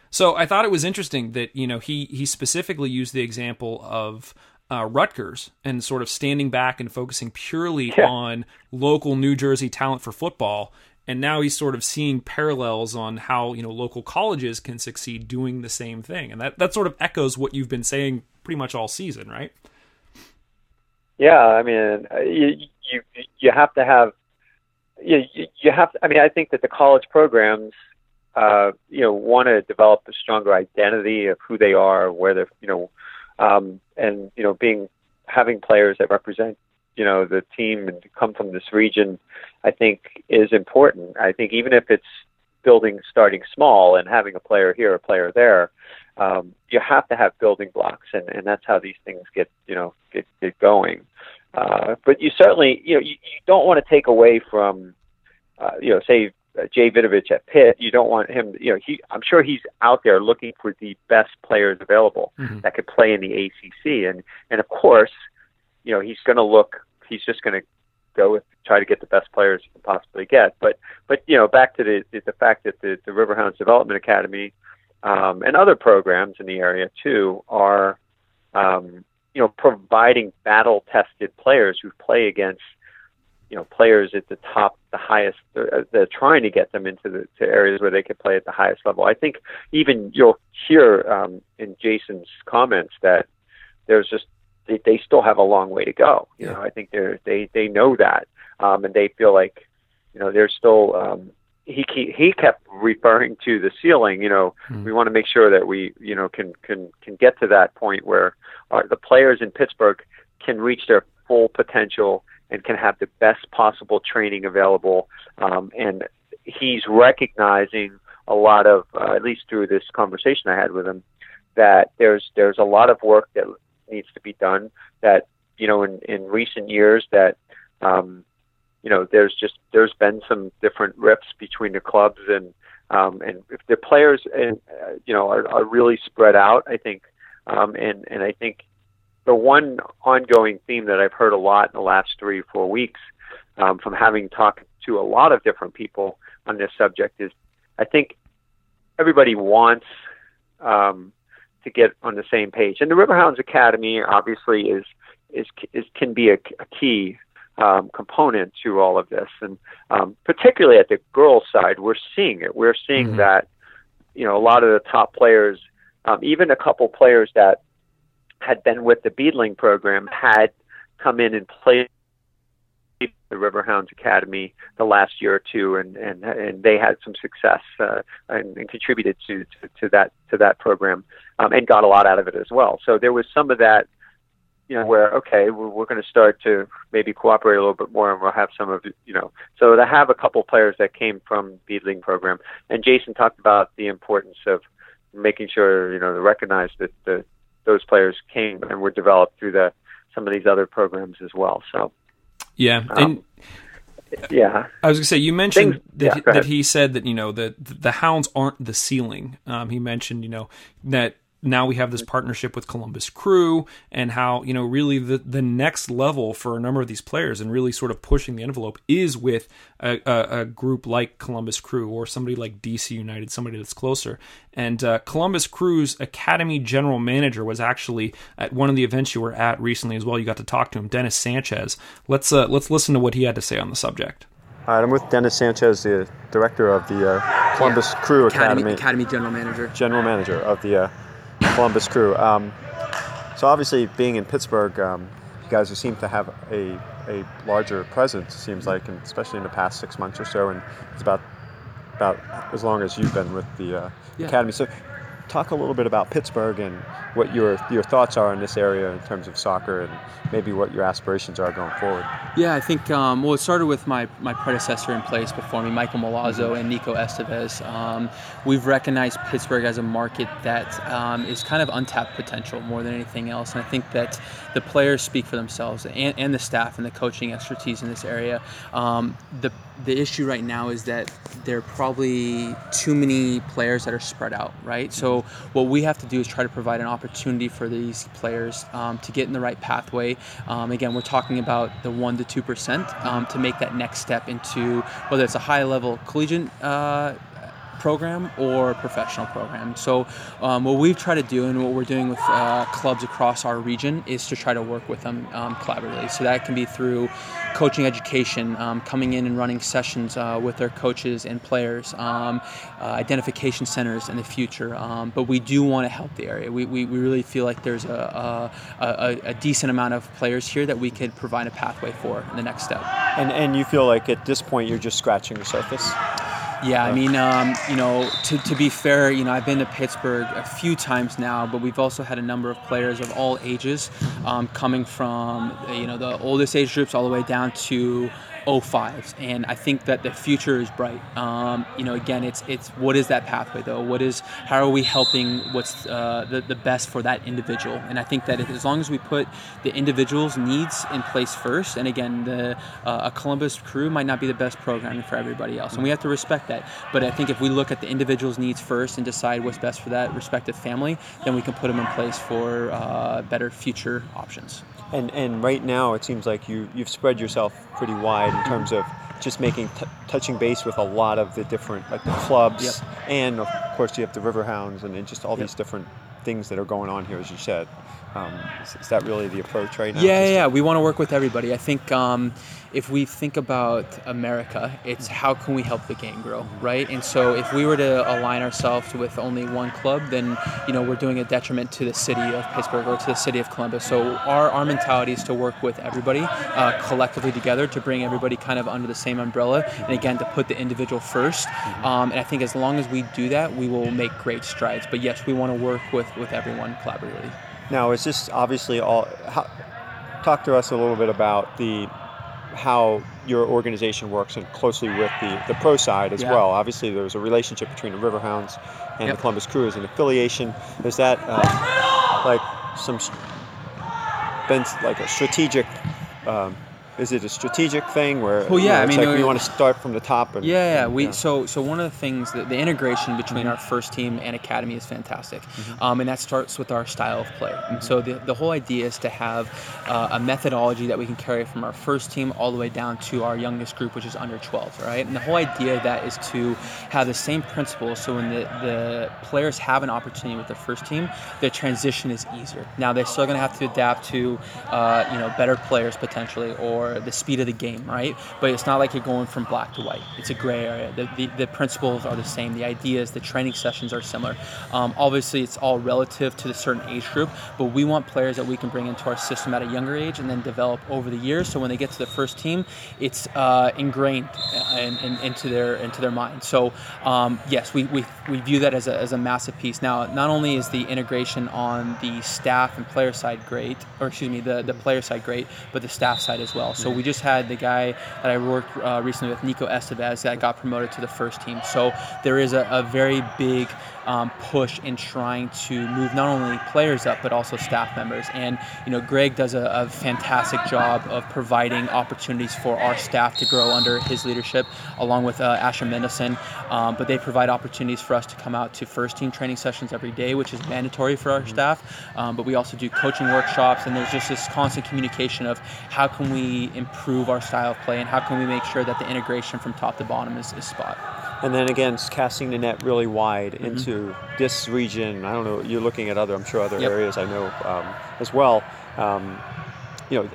So I thought it was interesting that you know he he specifically used the example of uh, Rutgers and sort of standing back and focusing purely Yeah. on local New Jersey talent for football. And now he's sort of seeing parallels on how you know local colleges can succeed doing the same thing, and that that sort of echoes what you've been saying pretty much all season, right? Yeah, I mean, uh, you you you have to have you you- have. I mean, I think that the college programs, uh, you know, want to develop a stronger identity of who they are, where they're, you know, um, and you know, being having players that represent, you know, the team and come from this region, I think is important. I think even if it's building starting small and having a player here, a player there, um, you have to have building blocks, and, and that's how these things get you know get get going. Uh, but you certainly you know you, you don't want to take away from uh, you know say uh, Jay Vidovich at Pitt. You don't want him. You know he I'm sure he's out there looking for the best players available Mhm. that could play in the ACC, and and of course you know he's going to look. He's just going to go with try to get the best players he can possibly get. But but you know back to the the, the fact that the, the Riverhounds Development Academy um, and other programs in the area too are um, you know providing battle tested players who play against you know players at the top the highest they're, they're trying to get them into the to areas where they can play at the highest level. I think even you'll hear um, in jason's comments that there's just they, they still have a long way to go. You know i think they're they they know that um, and they feel like you know they're still um, he ke- he kept referring to the ceiling. You know, we want to make sure that we you know can can can get to that point where our, the players in Pittsburgh can reach their full potential and can have the best possible training available. Um, and he's recognizing a lot of, uh, at least through this conversation I had with him, that there's there's a lot of work that needs to be done. That you know, in in recent years, that um, you know, there's just there's been some different rifts between the clubs and um, and if the players and uh, you know are, are really spread out, I think, um, and and I think the one ongoing theme that I've heard a lot in the last three four weeks um, from having talked to a lot of different people on this subject is I think everybody wants um, to get on the same page, and the Riverhounds Academy obviously is is is can be a, a key um, component to all of this, and um, particularly at the girls' side, we're seeing it. We're seeing Mhm. that you know a lot of the top players, um, even a couple players that had been with the Beadling program, had come in and played the Riverhounds Academy the last year or two, and and and they had some success uh, and, and contributed to, to to that to that program, um, and got a lot out of it as well. So there was some of that you know, where okay, we're, we're going to start to maybe cooperate a little bit more, and we'll have some of you know. So to have a couple players that came from Beadling program, and Jason talked about the importance of making sure you know to recognize that the those players came and were developed through the some of these other programs as well. So Yeah, Um, and yeah, I was gonna say you mentioned Things- that yeah, he, that he said that you know the the hounds aren't the ceiling. Um, he mentioned you know that now we have this partnership with Columbus Crew and how, you know, really the, the next level for a number of these players and really sort of pushing the envelope is with a, a, a group like Columbus Crew or somebody like DC United, somebody that's closer. And uh, Columbus Crew's Academy General Manager was actually at one of the events you were at recently as well. You got to talk to him, Dennis Sanchez. Let's uh, let's listen to what he had to say on the subject. All right, I'm with Dennis Sanchez, the director of the uh, Columbus Yeah. Crew Academy, Academy. Academy general manager. general manager of the uh, Columbus Crew. Um, so obviously, being in Pittsburgh, um, you guys seem to have a, a larger presence. It seems like, and especially in the past six months or so, and it's about about as long as you've been with the uh, Yeah. academy. So, talk a little bit about Pittsburgh and what your your thoughts are in this area in terms of soccer, and maybe what your aspirations are going forward. Yeah, I think um, well, it started with my, my predecessor in place before me, Michael Malazzo and Nico Estevez. Um, we've recognized Pittsburgh as a market that um, is kind of untapped potential more than anything else, and I think that the players speak for themselves and, and the staff and the coaching expertise in this area. Um, the the issue right now is that there are probably too many players that are spread out, right? So what we have to do is try to provide an opportunity for these players um, to get in the right pathway. Um, again, we're talking about the one to two percent um, to make that next step into whether it's a high level collegiate. Uh, program or professional program. So, um, what we've tried to do and what we're doing with uh, clubs across our region is to try to work with them um, collaboratively. So, that can be through coaching education, um, coming in and running sessions uh, with their coaches and players, um, uh, identification centers in the future. Um, but we do want to help the area. We, we, we really feel like there's a, a, a, a decent amount of players here that we could provide a pathway for in the next step. And and you feel like at this point you're just scratching the surface. Yeah, I mean, um, you know, to, to be fair, you know, I've been to Pittsburgh a few times now, but we've also had a number of players of all ages um, coming from, you know, the oldest age groups all the way down to 05s. And I think that the future is bright. Um, you know, again, it's it's what is that pathway though? What is how are we helping? What's uh, the the best for that individual? And I think that if, as long as we put the individual's needs in place first, and again, the uh, a Columbus crew might not be the best programming for everybody else, and we have to respect that. But I think if we look at the individual's needs first and decide what's best for that respective family, then we can put them in place for uh, better future options. And and right now it seems like you you've spread yourself pretty wide in terms of just making t- touching base with a lot of the different like the clubs Yep. and of course you have the Riverhounds and then just all Yep. these different things that are going on here as you said. Um, is, is that really the approach right now? Yeah, yeah, yeah. We want to work with everybody. I think um, if we think about America, it's how can we help the game grow, right? And so if we were to align ourselves with only one club, then you know we're doing a detriment to the city of Pittsburgh or to the city of Columbus. So our our mentality is to work with everybody uh, collectively together to bring everybody kind of under the same umbrella, and again to put the individual 1st Um, and I think as long as we do that, we will make great strides. But yes, we want to work with with everyone collaboratively. Now is this obviously all? How, talk to us a little bit about the how your organization works and closely with the, the pro side as Yeah. well. Obviously, there's a relationship between the Riverhounds and Yep. the Columbus Crew as an affiliation. Is that uh, like some been like a strategic? Um, is it a strategic thing where Well, you yeah, know, I it's mean, like uh, we want to start from the top? And, Yeah, yeah. We yeah. so so one of the things that the integration between our first team and academy is fantastic, um, and that starts with our style of play. And so the, the whole idea is to have uh, a methodology that we can carry from our first team all the way down to our youngest group, which is under 12, right? And the whole idea of that is to have the same principles. So when the the players have an opportunity with the first team, the transition is easier. Now they're still going to have to adapt to uh, you know better players potentially or the speed of the game, right? But it's not like you're going from black to white. It's a gray area. The, the, the principles are the same. The ideas, the training sessions are similar. Um, obviously, it's all relative to the certain age group, but we want players that we can bring into our system at a younger age and then develop over the years. So when they get to the first team, it's uh, ingrained in, in, into their into their mind. So um, yes, we, we, we view that as a, as a massive piece. Now, not only is the integration on the staff and player side great, or excuse me, the, the player side great, but the staff side as well. Well. So we just had the guy that I worked uh, recently with, Nico Estevez, that got promoted to the first team. So there is a, a very big um, push in trying to move not only players up but also staff members. And you know, Greg does a, a fantastic job of providing opportunities for our staff to grow under his leadership, along with uh, Asher Mendelson. Um, but they provide opportunities for us to come out to first team training sessions every day, which is mandatory for our staff. Um, but we also do coaching workshops, and there's just this constant communication of how can we improve our style of play and how can we make sure that the integration from top to bottom is, is spot. And then again, casting the net really wide Mm-hmm. into this region. I don't know. You're looking at other, I'm sure, other Yep. areas I know um, as well. Um, you know,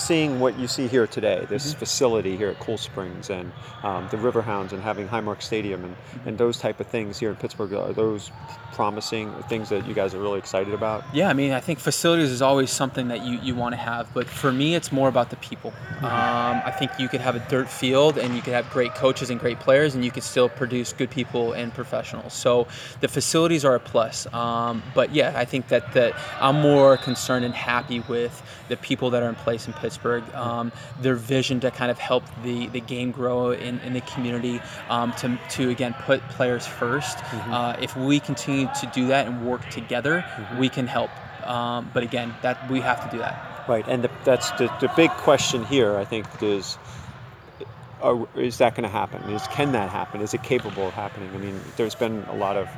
seeing what you see here today, this Mm-hmm. facility here at Cool Springs and um, the Riverhounds and having Highmark Stadium and, Mm-hmm. and those type of things here in Pittsburgh, are those promising things that you guys are really excited about? Yeah, I mean, I think facilities is always something that you, you want to have, but for me, it's more about the people. Um, I think you could have a dirt field and you could have great coaches and great players, and you could still produce good people and professionals. So the facilities are a plus. Um, but yeah, I think that, that I'm more concerned and happy with the people that are in place in Pittsburgh, um, their vision to kind of help the, the game grow in, in the community, um, to, to again put players 1st Uh, if we continue to do that and work together, we can help. Um, but again, that we have to do that. Right, and the, that's the, the big question here. I think is, are, is that going to happen? Is can that happen? Is it capable of happening? I mean, there's been a lot of,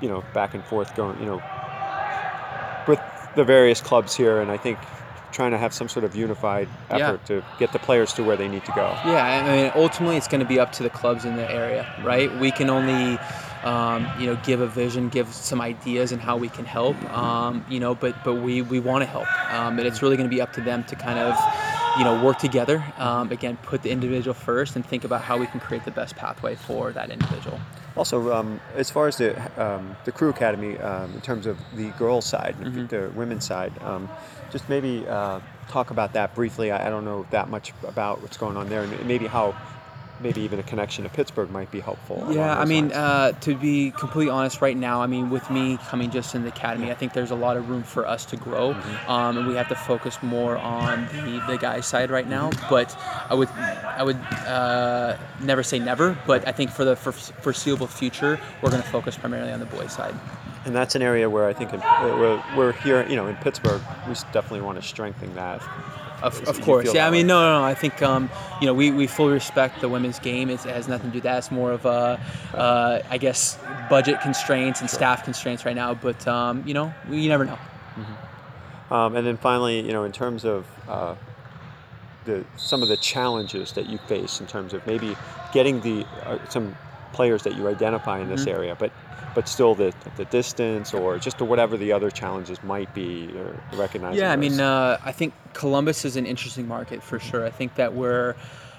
you know, back and forth going, you know, with the various clubs here, and I think trying to have some sort of unified Yeah. effort to get the players to where they need to go. Yeah, I mean, ultimately, it's going to be up to the clubs in the area, right? We can only, um, you know, give a vision, give some ideas, and how we can help, um, you know. But but we we want to help, um, and it's really going to be up to them to kind of, you know, work together. Um, again, put the individual first, and think about how we can create the best pathway for that individual. Also, um, as far as the um, the crew academy, um, in terms of the girls' side, Mm-hmm. the women's side, um, just maybe uh, talk about that briefly. I, I don't know that much about what's going on there, and maybe how, maybe even a connection to Pittsburgh might be helpful. Yeah, I mean, uh, to be completely honest, right now, I mean, with me coming just in the academy, I think there's a lot of room for us to grow, Mm-hmm. um, and we have to focus more on the, the guys' side right now. But I would, I would uh, never say never, but I think for the for foreseeable future, we're going to focus primarily on the boys' side. And that's an area where I think in, uh, we're, we're here, you know, in Pittsburgh, we definitely want to strengthen that. Of, of course, yeah. I mean, no, no, no. I think um, you know we, we fully respect the women's game. It's, it has nothing to do with that. It's more of a, uh, I guess, budget constraints and staff constraints right now. But um, you know, we, you never know. Um, and then finally, you know, in terms of uh, the some of the challenges that you face in terms of maybe getting the uh, some players that you identify in this Mhm. area, but but still the the distance or just whatever the other challenges might be, or recognizing. Yeah, I mean, uh, I think Columbus is an interesting market for sure. I think that we're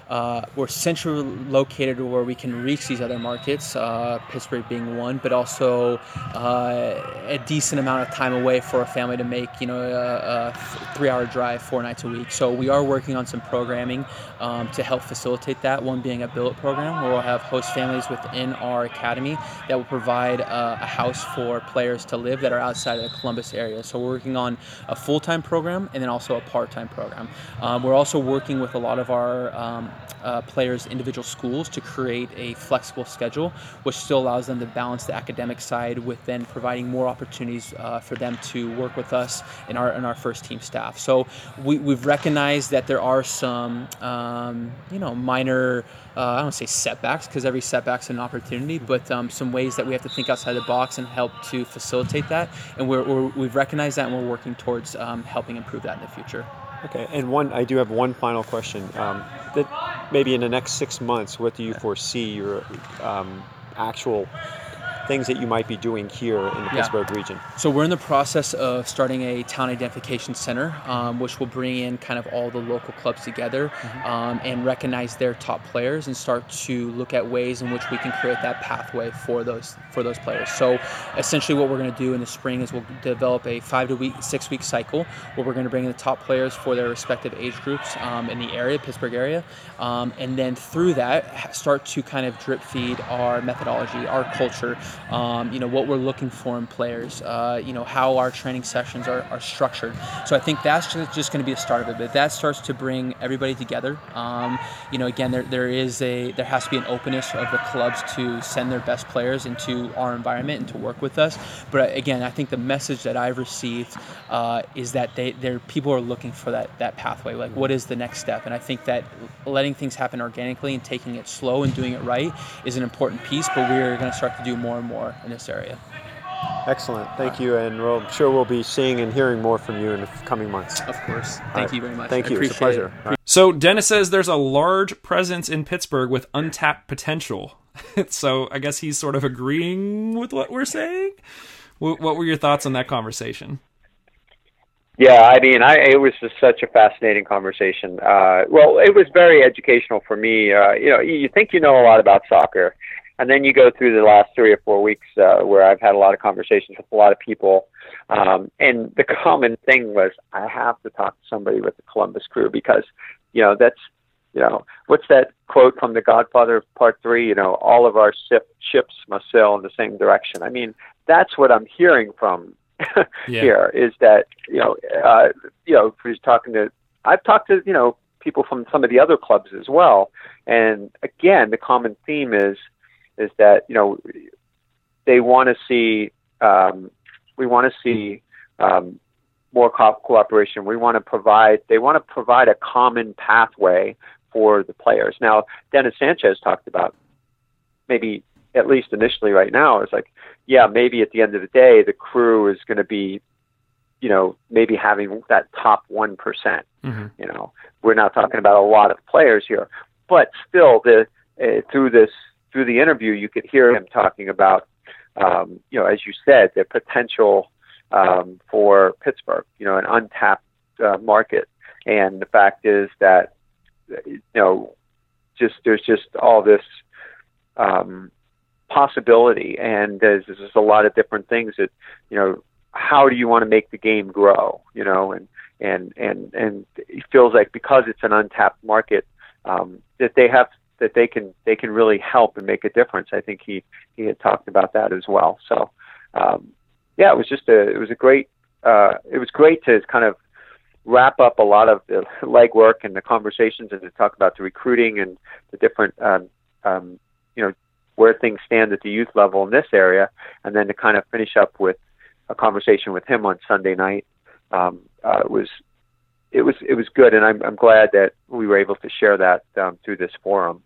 uh, we're centrally located where we can reach these other markets, uh, Pittsburgh being one, but also uh, a decent amount of time away for a family to make, you know, a, a three-hour drive four nights a week. So we are working on some programming um, to help facilitate that. One being a billet program, where we'll have host families within our academy that will provide uh, a house for players to live that are outside of the Columbus area. So we're working on a full-time program and then also a part-time program. Um, we're also working with a lot of our um, uh, players' individual schools to create a flexible schedule, which still allows them to balance the academic side with then providing more opportunities uh, for them to work with us in our in our first team staff. So we, we've recognized that there are some um, you know minor uh, I don't say setbacks because every setback's an opportunity, but um, some ways that we have to think outside the box and help to facilitate that. And we're, we're, we've recognized that and we're working towards um, helping improve that in the future. Okay, and one, I do have one final question. Um, that maybe in the next six months, what do you foresee your um, actual things that you might be doing here in the Yeah. Pittsburgh region? So we're in the process of starting a town identification center, um, which will bring in kind of all the local clubs together um, and recognize their top players and start to look at ways in which we can create that pathway for those for those players. So essentially, what we're going to do in the spring is we'll develop a five to week six week cycle where we're going to bring in the top players for their respective age groups um, in the area, Pittsburgh area, um, and then through that start to kind of drip feed our methodology, our culture, um, you know, what we're looking for in players, uh, you know, how our training sessions are, are structured. So I think that's just, just going to be the start of it. But that starts to bring everybody together. Um, you know, again, there, there is a there has to be an openness of the clubs to send their best players into our environment and to work with us. But again, I think the message that I've received uh, is that they there people are looking for that that pathway. Like, what is the next step? And I think that letting things happen organically and taking it slow and doing it right is an important piece. But we're going to start to do more and more in this area. Excellent. Thank you. And we'll, I'm sure we'll be seeing and hearing more from you in the coming months. Of course. Thank right. you very much. Thank I you. It's a pleasure. it. So Dennis says there's a large presence in Pittsburgh with untapped potential. [LAUGHS] so I guess he's sort of agreeing with what we're saying. What, what were your thoughts on that conversation? Yeah, I mean, I it was just such a fascinating conversation. Uh, well, it was very educational for me. Uh, you know, you think you know a lot about soccer, and then you go through the last three or four weeks uh, where I've had a lot of conversations with a lot of people, um, and the [LAUGHS] common thing was I have to talk to somebody with the Columbus Crew because, you know, that's you know, what's that quote from The Godfather Part Three? You know, all of our ship, ships must sail in the same direction. I mean, that's what I'm hearing from [LAUGHS] Yeah. here is that you know, uh, you know, he's talking to, I've talked to you know people from some of the other clubs as well, and again, the common theme is is that you know they want to see um, we want to see um, more co- cooperation. We want to provide they want to provide a common pathway for the players. Now, Dennis Sanchez talked about maybe at least initially right now it's like yeah maybe at the end of the day the crew is going to be you know maybe having that top one Mhm. you know we're not talking about a lot of players here but still the uh, through this through the interview you could hear him talking about um, you know as you said the potential um, for Pittsburgh you know an untapped uh, market. And the fact is that you know just there's just all this um, possibility. And there's, there's just a lot of different things that you know how do you want to make the game grow you know? And and and and it feels like because it's an untapped market um, that they have that they can they can really help and make a difference. I think he he had talked about that as well. So um, yeah it was just a it was a great uh, it was great to kind of wrap up a lot of the [LAUGHS] legwork and the conversations and to talk about the recruiting and the different um, um, you know where things stand at the youth level in this area, and then to kind of finish up with a conversation with him on Sunday night um, uh, was it was it was good, and I'm I'm glad that we were able to share that um, through this forum.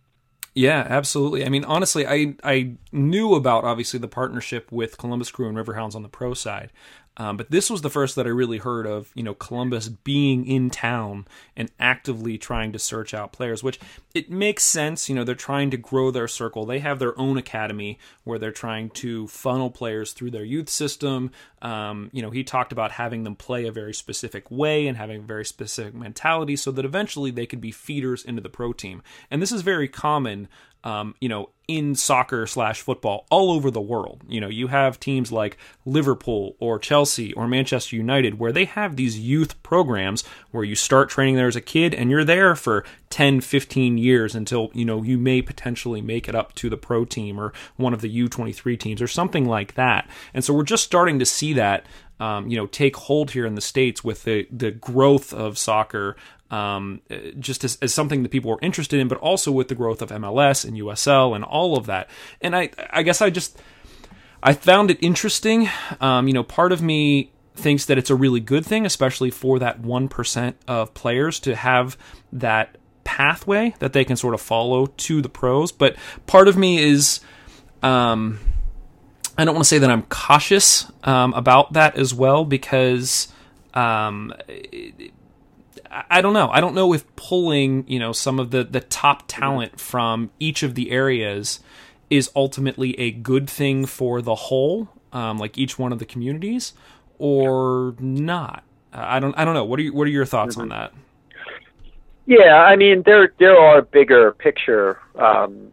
Yeah, absolutely. I mean, honestly, I I knew about obviously the partnership with Columbus Crew and Riverhounds on the pro side, um, but this was the first that I really heard of. You know, Columbus being in town and actively trying to search out players, which it makes sense. You know, they're trying to grow their circle. They have their own academy where they're trying to funnel players through their youth system. Um, you know, he talked about having them play a very specific way and having a very specific mentality so that eventually they could be feeders into the pro team. And this is very common um, you know, in soccer slash football all over the world. You know, you have teams like Liverpool or Chelsea or Manchester United where they have these youth programs where you start training there as a kid and you're there for 10, 15 years until, you know, you may potentially make it up to the pro team or one of the U23 teams or something like that. And so we're just starting to see that um, you know, take hold here in the states with the the growth of soccer, um, just as, as something that people were interested in, but also with the growth of MLS and USL and all of that. And I, I guess I just, I found it interesting. Um, you know, part of me thinks that it's a really good thing, especially for that one percent of players to have that pathway that they can sort of follow to the pros. But part of me is. Um, I don't want to say that I'm cautious um, about that as well because um, I don't know. I don't know if pulling you know some of the the top talent from each of the areas is ultimately a good thing for the whole, um, like each one of the communities, or not. I don't. I don't know. What are you, What are your thoughts on that? Yeah, I mean there there are bigger picture. Um,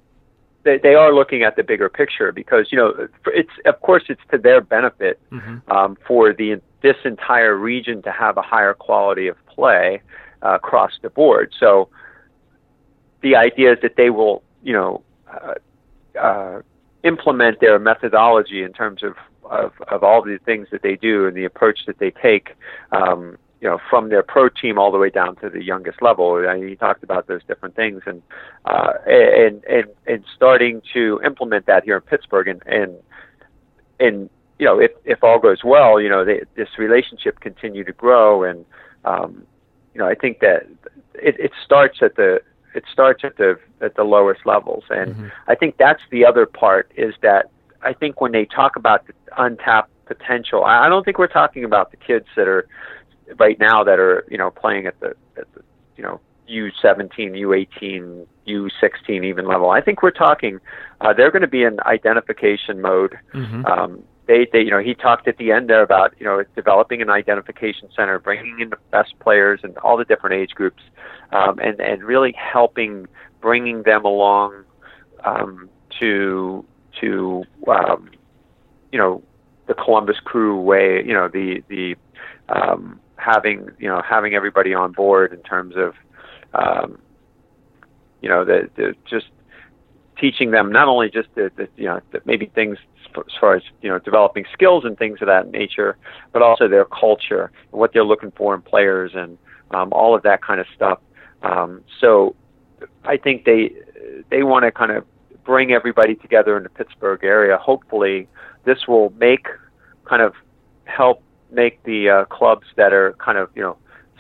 they, they are looking at the bigger picture because you know it's of course it's to their benefit Mm-hmm. um, for the this entire region to have a higher quality of play uh, across the board. So the idea is that they will you know uh, uh, implement their methodology in terms of, of, of all the things that they do and the approach that they take, um, you know, from their pro team all the way down to the youngest level. And he talked about those different things and, uh, and, and, and starting to implement that here in Pittsburgh and, and, and, you know, if, if all goes well, you know, they, this relationship continue to grow. And, um, you know, I think that it, it starts at the, it starts at the at the lowest levels and mm-hmm. i think that's the other part is that i think when they talk about the untapped potential i don't think we're talking about the kids that are right now that are you know playing at the at the you know u17 u18 u16 even level i think we're talking uh, they're going to be in identification mode mm-hmm. um, they, they, you know, he talked at the end there about, you know, developing an identification center, bringing in the best players and all the different age groups, um, and and really helping bringing them along um, to to um, you know the Columbus Crew way, you know, the the um, having you know having everybody on board in terms of um, you know the, the just teaching them not only just the, the you know the, maybe things as far as you know developing skills and things of that nature, but also their culture and what they're looking for in players and um, all of that kind of stuff. Um, so I think they they want to kind of bring everybody together in the Pittsburgh area. Hopefully, this will make kind of help make the uh, clubs that are kind of you know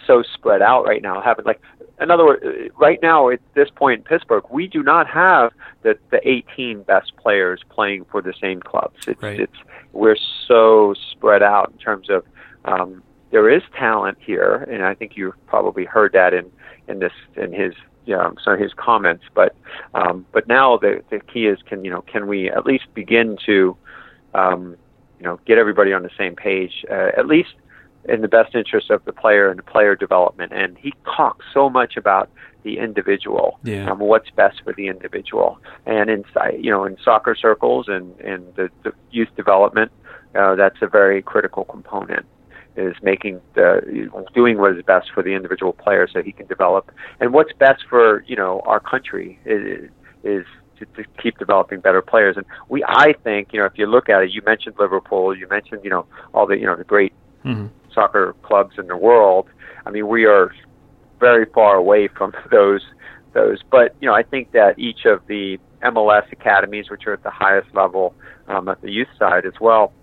so spread out right now having like in other words, right now at this point in Pittsburgh, we do not have the the 18 best players playing for the same clubs. It's right. it's we're so spread out in terms of um, there is talent here, and I think you've probably heard that in in this in his yeah, sorry, his comments. But um, but now the the key is can you know can we at least begin to um, you know get everybody on the same page uh, at least in the best interest of the player and the player development. And he talks so much about the individual, yeah. um, what's best for the individual. And in you know in soccer circles and and the, the youth development, uh, that's a very critical component. Is making the doing what is best for the individual player so he can develop, and what's best for you know our country is is to, to keep developing better players. And we, I think, you know, if you look at it, you mentioned Liverpool, you mentioned, you know, all the, you know, the great mm-hmm soccer clubs in the world. I mean, we are very far away from [LAUGHS] those those. But you know, I think that each of the MLS academies, which are at the highest level um, at the youth side as well,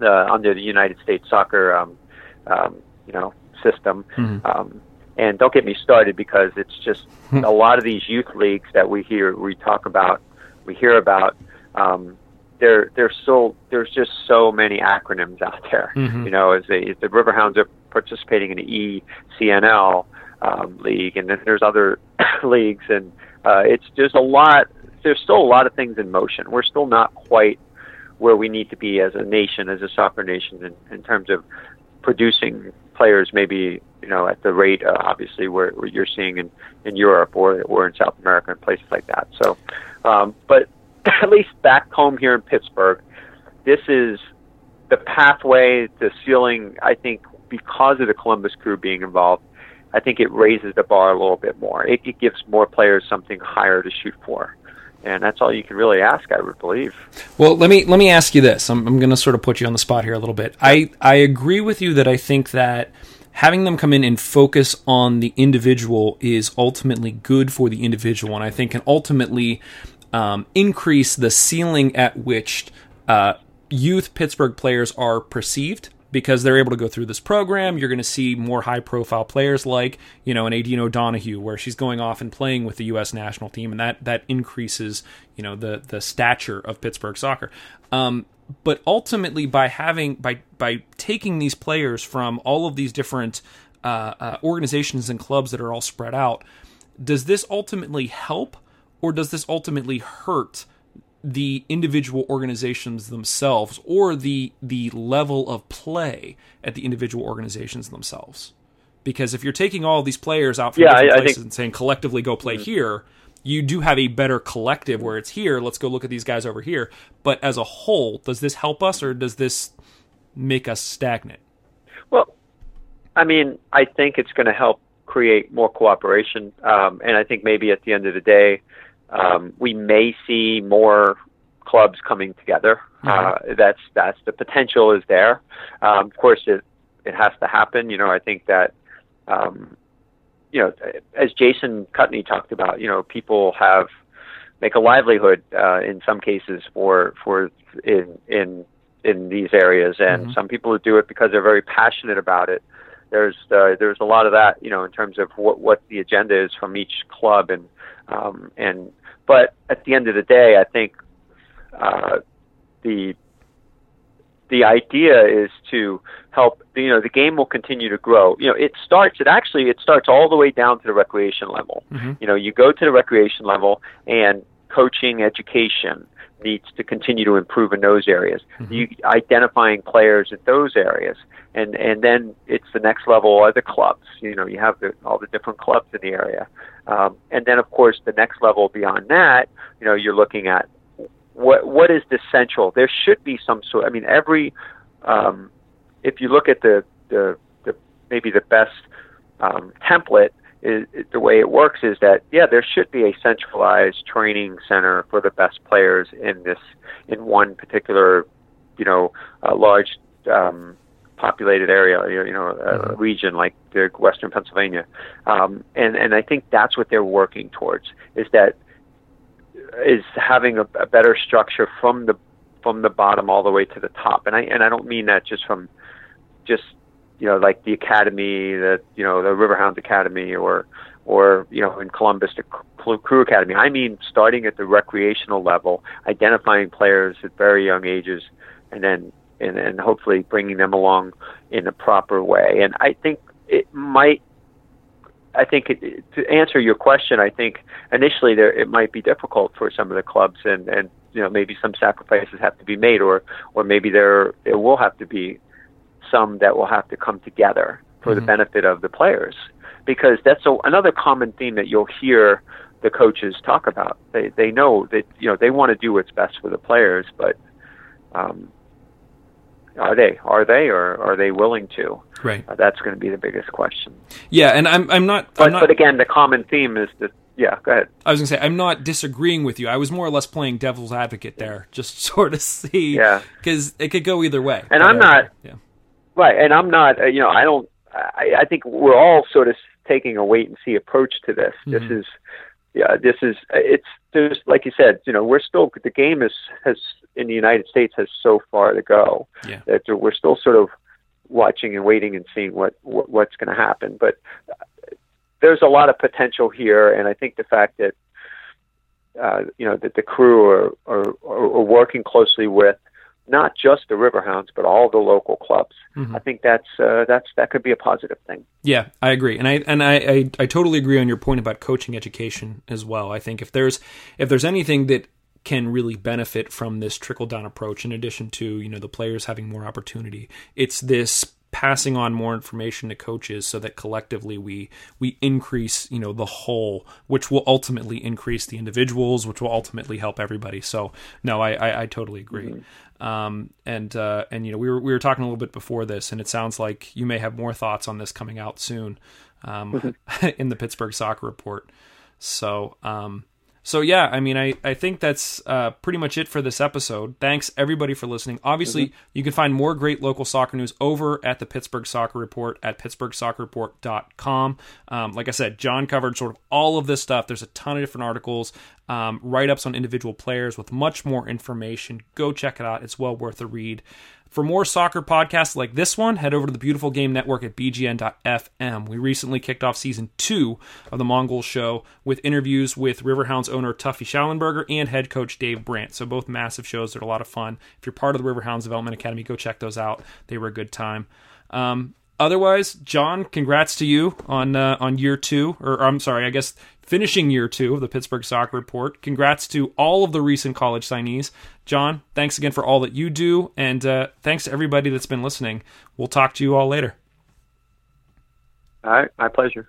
uh, under the United States Soccer, um, um, you know, system. Mm-hmm. Um, and don't get me started because it's just Hmm. a lot of these youth leagues that we hear, we talk about, we hear about. Um, there, there's so there's just so many acronyms out there. Mhm. You know, as, they, as the Riverhounds are participating in the ECNL um, league, and then there's other [COUGHS] leagues, and uh, it's there's a lot. There's still a lot of things in motion. We're still not quite where we need to be as a nation, as a soccer nation, in, in terms of producing players. Maybe you know at the rate, uh, obviously, where, where you're seeing in in Europe or or in South America and places like that. So, um, but [LAUGHS] at least back home here in Pittsburgh, this is the pathway, to ceiling. I think because of the Columbus Crew being involved, I think it raises the bar a little bit more. It, it gives more players something higher to shoot for, and that's all you can really ask, I would believe. Well, let me let me ask you this. I'm, I'm going to sort of put you on the spot here a little bit. I I agree with you that I think that having them come in and focus on the individual is ultimately good for the individual, and I think can ultimately um, increase the ceiling at which uh, youth Pittsburgh players are perceived because they're able to go through this program. You're going to see more high profile players like, you know, an Adine O'Donoghue, where she's going off and playing with the U.S. national team, and that, that increases, you know, the, the stature of Pittsburgh soccer. Um, but ultimately, by having, by, by taking these players from all of these different uh, uh, organizations and clubs that are all spread out, does this ultimately help or does this ultimately hurt the individual organizations themselves or the the level of play at the individual organizations themselves? Because if you're taking all these players out from Yeah, different I- I places think- and saying collectively go play Mhm. here you do have a better collective where it's here let's go look at these guys over here. But as a whole does this help us or does this make us stagnant? Well, I mean, I think it's going to help create more cooperation, um, and I think maybe at the end of the day, um, we may see more clubs coming together. Uh, that's that's the potential is there. Um, of course, it it has to happen. You know, I think that um, you know, as Jason Kutney talked about, you know, people have make a livelihood uh, in some cases for for in in in these areas, and Mhm. some people do it because they're very passionate about it. There's uh, there's a lot of that, you know, in terms of what what the agenda is from each club, and um, and but at the end of the day, I think uh, the the idea is to help you know the game will continue to grow you know it starts it actually it starts all the way down to the recreation level Mhm. you know you go to the recreation level and coaching education needs to continue to improve in those areas you identifying players at those areas and and then it's the next level are the clubs you know you have the, all the different clubs in the area um, and then of course the next level beyond that you know you're looking at what what is the central? There should be some sort. I mean, every um, if you look at the the, the maybe the best um, template is the way it works is that yeah, there should be a centralized training center for the best players in this in one particular you know uh, large um, populated area you know uh, region like the Western Pennsylvania, um, and and I think that's what they're working towards is that is having a, a better structure from the from the bottom all the way to the top. And I and I don't mean that just from just you know like the academy, the you know the Riverhounds Academy, or or you know in Columbus the Crew Academy. I mean starting at the recreational level, identifying players at very young ages, and then and and hopefully bringing them along in a proper way. And I think it might I think it, to answer your question, I think initially there it might be difficult for some of the clubs, and and you know maybe some sacrifices have to be made, or or maybe there there will have to be some that will have to come together for the Mhm. benefit of the players, because that's a, another common theme that you'll hear the coaches talk about. They they know that you know they want to do what's best for the players, but um, are they are they or are they willing to? Right. Uh, that's going to be the biggest question. Yeah, and I'm I'm not. But I'm not but again, the common theme is that yeah. Go ahead. I was gonna say I'm not disagreeing with you. I was more or less playing devil's advocate there, just [LAUGHS] sort of see. Yeah. Because it could go either way. And I'm not Yeah. Right, and I'm not. Uh, you know, I don't. I, I think we're all sort of taking a wait and see approach to this. This Mhm. is, yeah, this is. It's there's like you said. You know, we're still the game is has in the United States has so far to go Yeah. that we're still sort of watching and waiting and seeing what, what what's going to happen. But uh, there's a lot of potential here, and I think the fact that uh, you know that the crew are, are, are working closely with not just the Riverhounds but all the local clubs. Mhm. I think that's uh, that's that could be a positive thing. Yeah, I agree, and I and I, I I totally agree on your point about coaching education as well. I think if there's if there's anything that can really benefit from this trickle down approach, in addition to you know the players having more opportunity, it's this passing on more information to coaches so that collectively we we increase you know the whole which will ultimately increase the individuals which will ultimately help everybody so no i i, I totally agree um and uh and you know we were we were talking a little bit before this and it sounds like you may have more thoughts on this coming out soon um [LAUGHS] in the pittsburgh soccer report. So um so yeah, I mean, I, I think that's uh, pretty much it for this episode. Thanks everybody for listening. Obviously, Mhm. you can find more great local soccer news over at the Pittsburgh Soccer Report at pittsburghsoccerreport.com. Um, like I said, John covered sort of all of this stuff. There's a ton of different articles, um, write ups on individual players with much more information. Go check it out. It's well worth a read. For more soccer podcasts like this one, head over to the Beautiful Game Network at bgn.fm. We recently kicked off season two of the Mongol Show with interviews with Riverhounds owner Tuffy Shallenberger and head coach Dave Brandt. So both massive shows. They're a lot of fun. If you're part of the Riverhounds Development Academy, go check those out. They were a good time. Um, otherwise, John, congrats to you on uh, on year two, or I'm sorry, I guess finishing year two of the Pittsburgh Soccer Report. Congrats to all of the recent college signees. John, thanks again for all that you do, and uh, thanks to everybody that's been listening. We'll talk to you all later. All right, my pleasure.